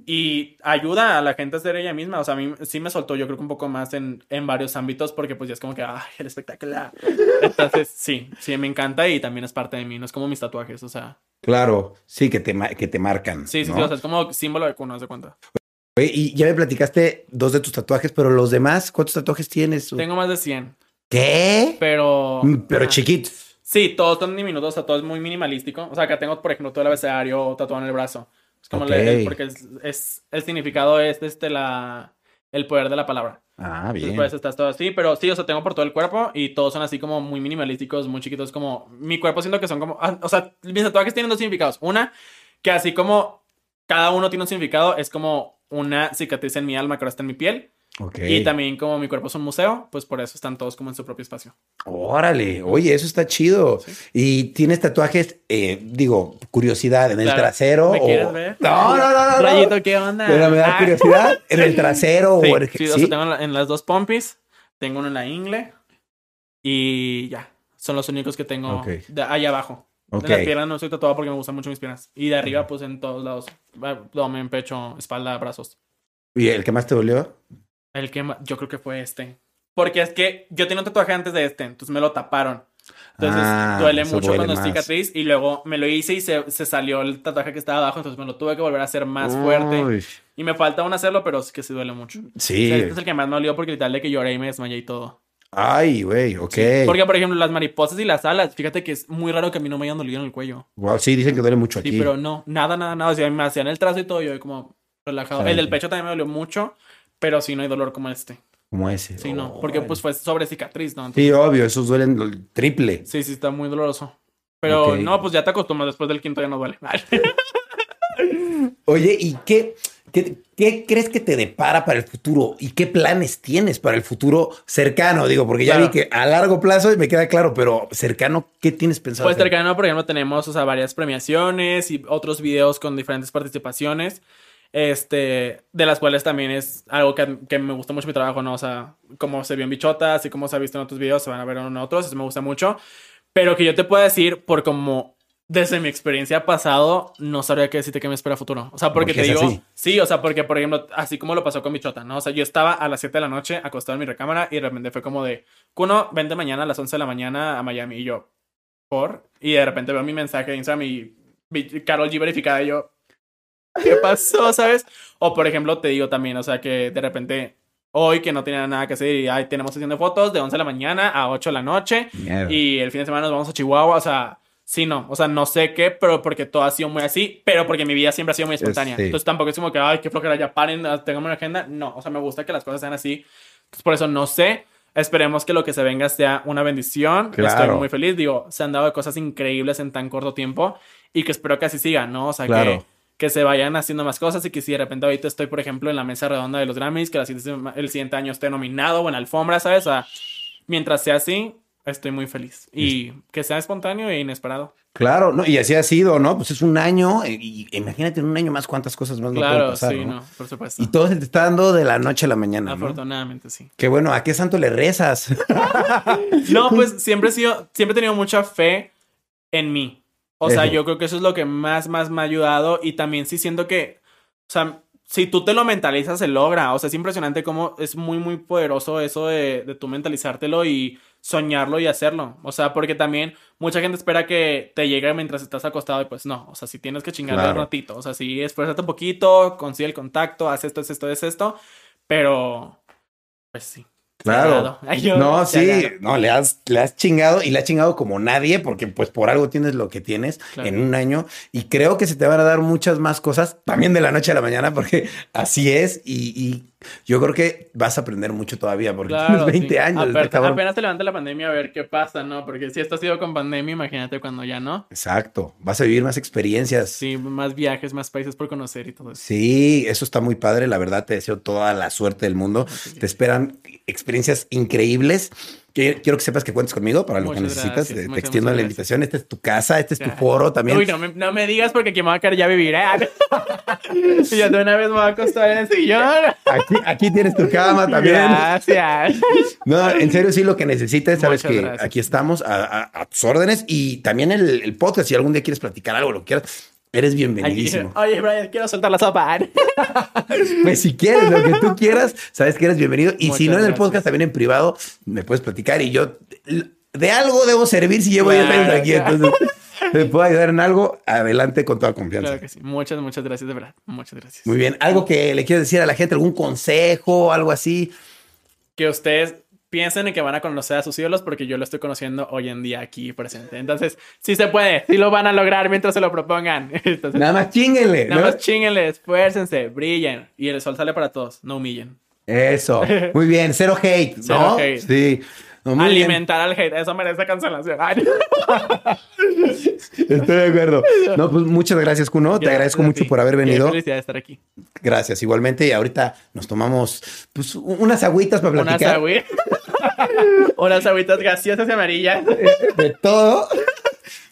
Y ayuda a la gente a ser ella misma. O sea, a mí sí me soltó, yo creo que un poco más en, en varios ámbitos porque pues ya es como que, ay, el espectacular. Entonces, sí, sí, me encanta y también es parte de mí. No es como mis tatuajes, o sea. Claro, sí, que te, que te marcan. Sí, sí, ¿no? sí, o sea, es como símbolo de cuno, haz de cuenta. Oye, y ya me platicaste dos de tus tatuajes, pero los demás, ¿cuántos tatuajes tienes? Tengo más de 100, ¿Qué? pero... Mm, Pero chiquitos. Sí, todos son diminutos, o sea, todo es muy minimalístico. O sea, acá tengo, por ejemplo, todo el abecedario tatuado en el brazo. Es como Ok. le- el- porque es, es- el significado es este la el poder de la palabra. Ah, bien. pues estás todo así, pero sí, o sea, tengo por todo el cuerpo y todos son así como muy minimalísticos, muy chiquitos, como mi cuerpo siento que son como, ah, o sea, mis tatuajes tienen dos significados. Una, que así como cada uno tiene un significado, es como una cicatriz en mi alma que ahora está en mi piel. Y también como mi cuerpo es un museo, pues por eso están todos como en su propio espacio. Órale, oye, eso está chido. ¿Y tienes tatuajes, eh, digo, curiosidad, en el Claro. trasero? ¿Me o- quieres ver? No, no, no, no. no. Rayito, ¿qué onda? Pero me da Ah. curiosidad, en el *laughs* trasero Sí, o el- sí, o sea, tengo en, la- en las dos pompis, tengo uno en la ingle y ya. Son los únicos que tengo Ok. de ahí abajo. Ok. En las piernas no estoy tatuado porque me gustan mucho mis piernas. Y de arriba, pues en todos lados. Abdomen, pecho, espalda, brazos. ¿Y el que más te dolió? El que ma- yo creo que fue este. Porque es que yo tenía un tatuaje antes de este, entonces me lo taparon. Entonces Ah, duele mucho duele cuando es más. cicatriz y luego me lo hice y se, se salió el tatuaje que estaba abajo, entonces me lo tuve que volver a hacer más fuerte. Uy, Y me falta aún hacerlo, pero sí que sí duele mucho. Sí. O sea, este es el que más me dolió porque literal de que lloré y me desmayé y todo. Ay, güey, ok. Porque, por ejemplo, las mariposas y las alas, fíjate que es muy raro que a mí no me hayan dolido en el cuello. Wow, sí, dicen que duele mucho Sí, aquí. pero no, nada, nada, nada. O sea, me hacían el trazo y todo, yo como relajado. Sí. El del pecho también me dolió mucho, pero sí no hay dolor como este. Como ese. Sí, no, porque pues fue sobre cicatriz, ¿no? Entonces, Sí, obvio, esos duelen triple. sí, sí, está muy doloroso. Pero no, pues ya te acostumbras, después del quinto ya no duele. *laughs* Oye, ¿y qué, qué, qué crees que te depara para el futuro? ¿Y qué planes tienes para el futuro cercano? Digo, porque ya Claro. vi que a largo plazo me queda claro, pero cercano, ¿qué tienes pensado? Pues hacer? cercano, por ejemplo, tenemos, o sea, varias premiaciones y otros videos con diferentes participaciones. Este, de las cuales también es algo que, que me gusta mucho mi trabajo, ¿no? O sea, como se vio en Bichota, así como se ha visto en otros videos, se van a ver en otros, eso me gusta mucho. Pero que yo te pueda decir, por como desde mi experiencia pasado, no sabría qué decirte que me espera futuro. O sea, porque Porque te digo, así. sí, o sea, porque por ejemplo, así como lo pasó con Bichota, ¿no? O sea, yo estaba a las 7 de la noche acostado en mi recámara y de repente fue como de, Kuno, vente mañana a las 11 de la mañana a Miami. Y yo, ¿por? Y de repente veo mi mensaje de Instagram y Carol G verificada y yo, ¿qué pasó? ¿Sabes? O por ejemplo, te digo también, o sea, que de repente hoy que no tenía nada que hacer y ay, tenemos sesión de fotos de 11 de la mañana a 8 de la noche Mierda. y el fin de semana nos vamos a Chihuahua, o sea, sí, no, o sea, no sé qué, pero porque todo ha sido muy así, pero porque mi vida siempre ha sido muy espontánea. sí. Entonces tampoco es como que, ay, qué flojera, ya paren, ah, tengamos una agenda. No, o sea, me gusta que las cosas sean así. Entonces por eso no sé. Esperemos que lo que se venga sea una bendición. Claro. Estoy muy feliz. Digo, se han dado cosas increíbles en tan corto tiempo y que espero que así sigan, ¿no? O sea, Claro. que, que se vayan haciendo más cosas y que si de repente ahorita estoy, por ejemplo, en la mesa redonda de los Grammys, que la siguiente el siguiente año esté nominado o en alfombra, ¿sabes? O sea, mientras sea así, estoy muy feliz. Y que sea espontáneo e inesperado. Claro, no, y así ha sido, ¿no? Pues es un año, eh, y, imagínate en un año más cuántas cosas más no pueden claro, pasar, sí, ¿no? no, por supuesto. Y todo se te está dando de la noche a la mañana, ¿no? Afortunadamente, sí. Qué bueno, ¿a qué santo le rezas? *laughs* No, pues siempre he sido, siempre he tenido mucha fe en mí. O sea, Eso. yo creo que eso es lo que más, más me ha ayudado. Y también sí siento que, o sea, si tú te lo mentalizas, se logra. O sea, es impresionante cómo es muy, muy poderoso eso de, de tú mentalizártelo y soñarlo y hacerlo. O sea, porque también mucha gente espera que te llegue mientras estás acostado y pues no. O sea, si tienes que chingarle Claro. un ratito. O sea, si esfuérzate un poquito, consigue el contacto, haz esto, haz esto, haz esto. Pero, pues sí. Claro. *laughs* Ay, yo- No, sí, no, le has, le has chingado y le has chingado como nadie, porque pues por algo tienes lo que tienes Claro. en un año y creo que se te van a dar muchas más cosas también de la noche a la mañana, porque así es y, y yo creo que vas a aprender mucho todavía, porque Claro, tienes 20 sí. años. apenas te levanta la pandemia a ver qué pasa, ¿no? Porque si esto ha sido con pandemia, imagínate cuando ya no. Exacto, vas a vivir más experiencias. Sí, más viajes, más países por conocer y todo eso. Sí, eso está muy padre. La verdad, te deseo toda la suerte del mundo. Te esperan experiencias increíbles. Que- Quiero que sepas que cuentes conmigo para lo que necesitas. gracias, Te- extiendo la gracias. invitación. Esta es tu casa, este es tu foro también. Uy, no me, no me digas porque aquí me va a quedar ya vivir, ¿eh? *laughs* y ya de una vez me voy a acostar en el sillón. Aquí, aquí tienes tu cama también. Gracias. No, en serio, sí, lo que necesites, sabes Muchas que gracias. aquí estamos a, a- a tus órdenes y también el, el podcast. Si algún día quieres platicar algo, lo que quieras, eres bienvenidísimo. *laughs* Oye, Brian, quiero soltar la sopa. *laughs* Pues si quieres, lo que tú quieras, sabes que eres bienvenido. Y si no en el gracias. podcast, también en privado, me puedes platicar y yo de algo debo servir si llevo 10 años aquí. Entonces, te puedo ayudar en algo, adelante con toda confianza. Claro que sí. Muchas, muchas gracias, de verdad. Muchas gracias. Muy bien. ¿Algo que le quieras decir a la gente? ¿Algún consejo? ¿Algo así? que ustedes piensen en que van a conocer a sus ídolos porque yo lo estoy conociendo hoy en día aquí presente. Entonces, sí se puede, sí lo van a lograr mientras se lo propongan. *laughs* Entonces, Nada más chinguenle. nada ¿no? más chinguenle, esfuércense, brillen y el sol sale para todos, no humillen. Eso. Muy bien. Cero hate, ¿no? Cero hate. Sí. No, bien. Alimentar al hate, eso merece cancelación. Ay. *laughs* Estoy de acuerdo. No, pues muchas gracias, Kuno. Te agradezco mucho por haber Qué venido. felicidad de estar aquí. Gracias, igualmente. Y ahorita nos tomamos pues, unas agüitas para Unas platicar agüitas. Unas agüitas gaseosas y amarillas. de todo.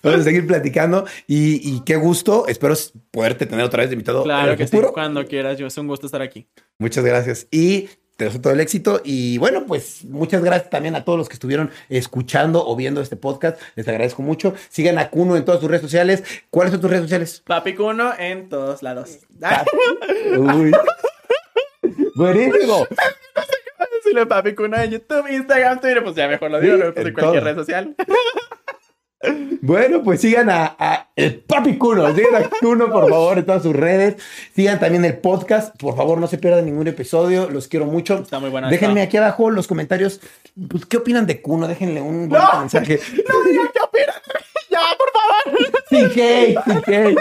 Vamos a seguir platicando y, y qué gusto. Espero poderte tener otra vez de invitado Claro que sí, cuando quieras. Yo es un gusto estar aquí. Muchas gracias. Y te deseo todo el éxito. Y bueno, pues muchas gracias también a todos los que estuvieron escuchando o viendo este podcast. Les agradezco mucho. Sigan a Kuno en todas sus redes sociales. ¿Cuáles son tus redes sociales? Papi Cuno en todos lados. Uy. *laughs* Buenísimo. Decirle Papi Cuno en YouTube, Instagram, Twitter. Pues ya mejor lo digo, Sí, lo puse en cualquier todo. red social. *laughs* Bueno, pues sigan a, a el Papi Kuno. Sigan a Kuno, por favor, en todas sus redes. Sigan también el podcast. Por favor, no se pierdan ningún episodio. Los quiero mucho. Está muy buena Déjenme esta. aquí abajo los comentarios. Pues, ¿Qué opinan de Kuno? Déjenle un bonito mensaje. *laughs* No digan qué opinan. Ya, por favor. Sin hate, sin hate.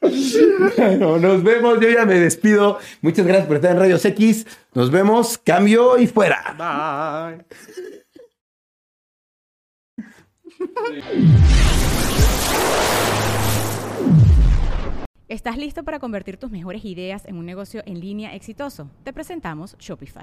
Bueno, nos vemos. Yo ya me despido. Muchas gracias por estar en Radios X. Nos vemos. Cambio y fuera. Bye. ¿Estás listo para convertir tus mejores ideas en un negocio en línea exitoso? Te presentamos Shopify.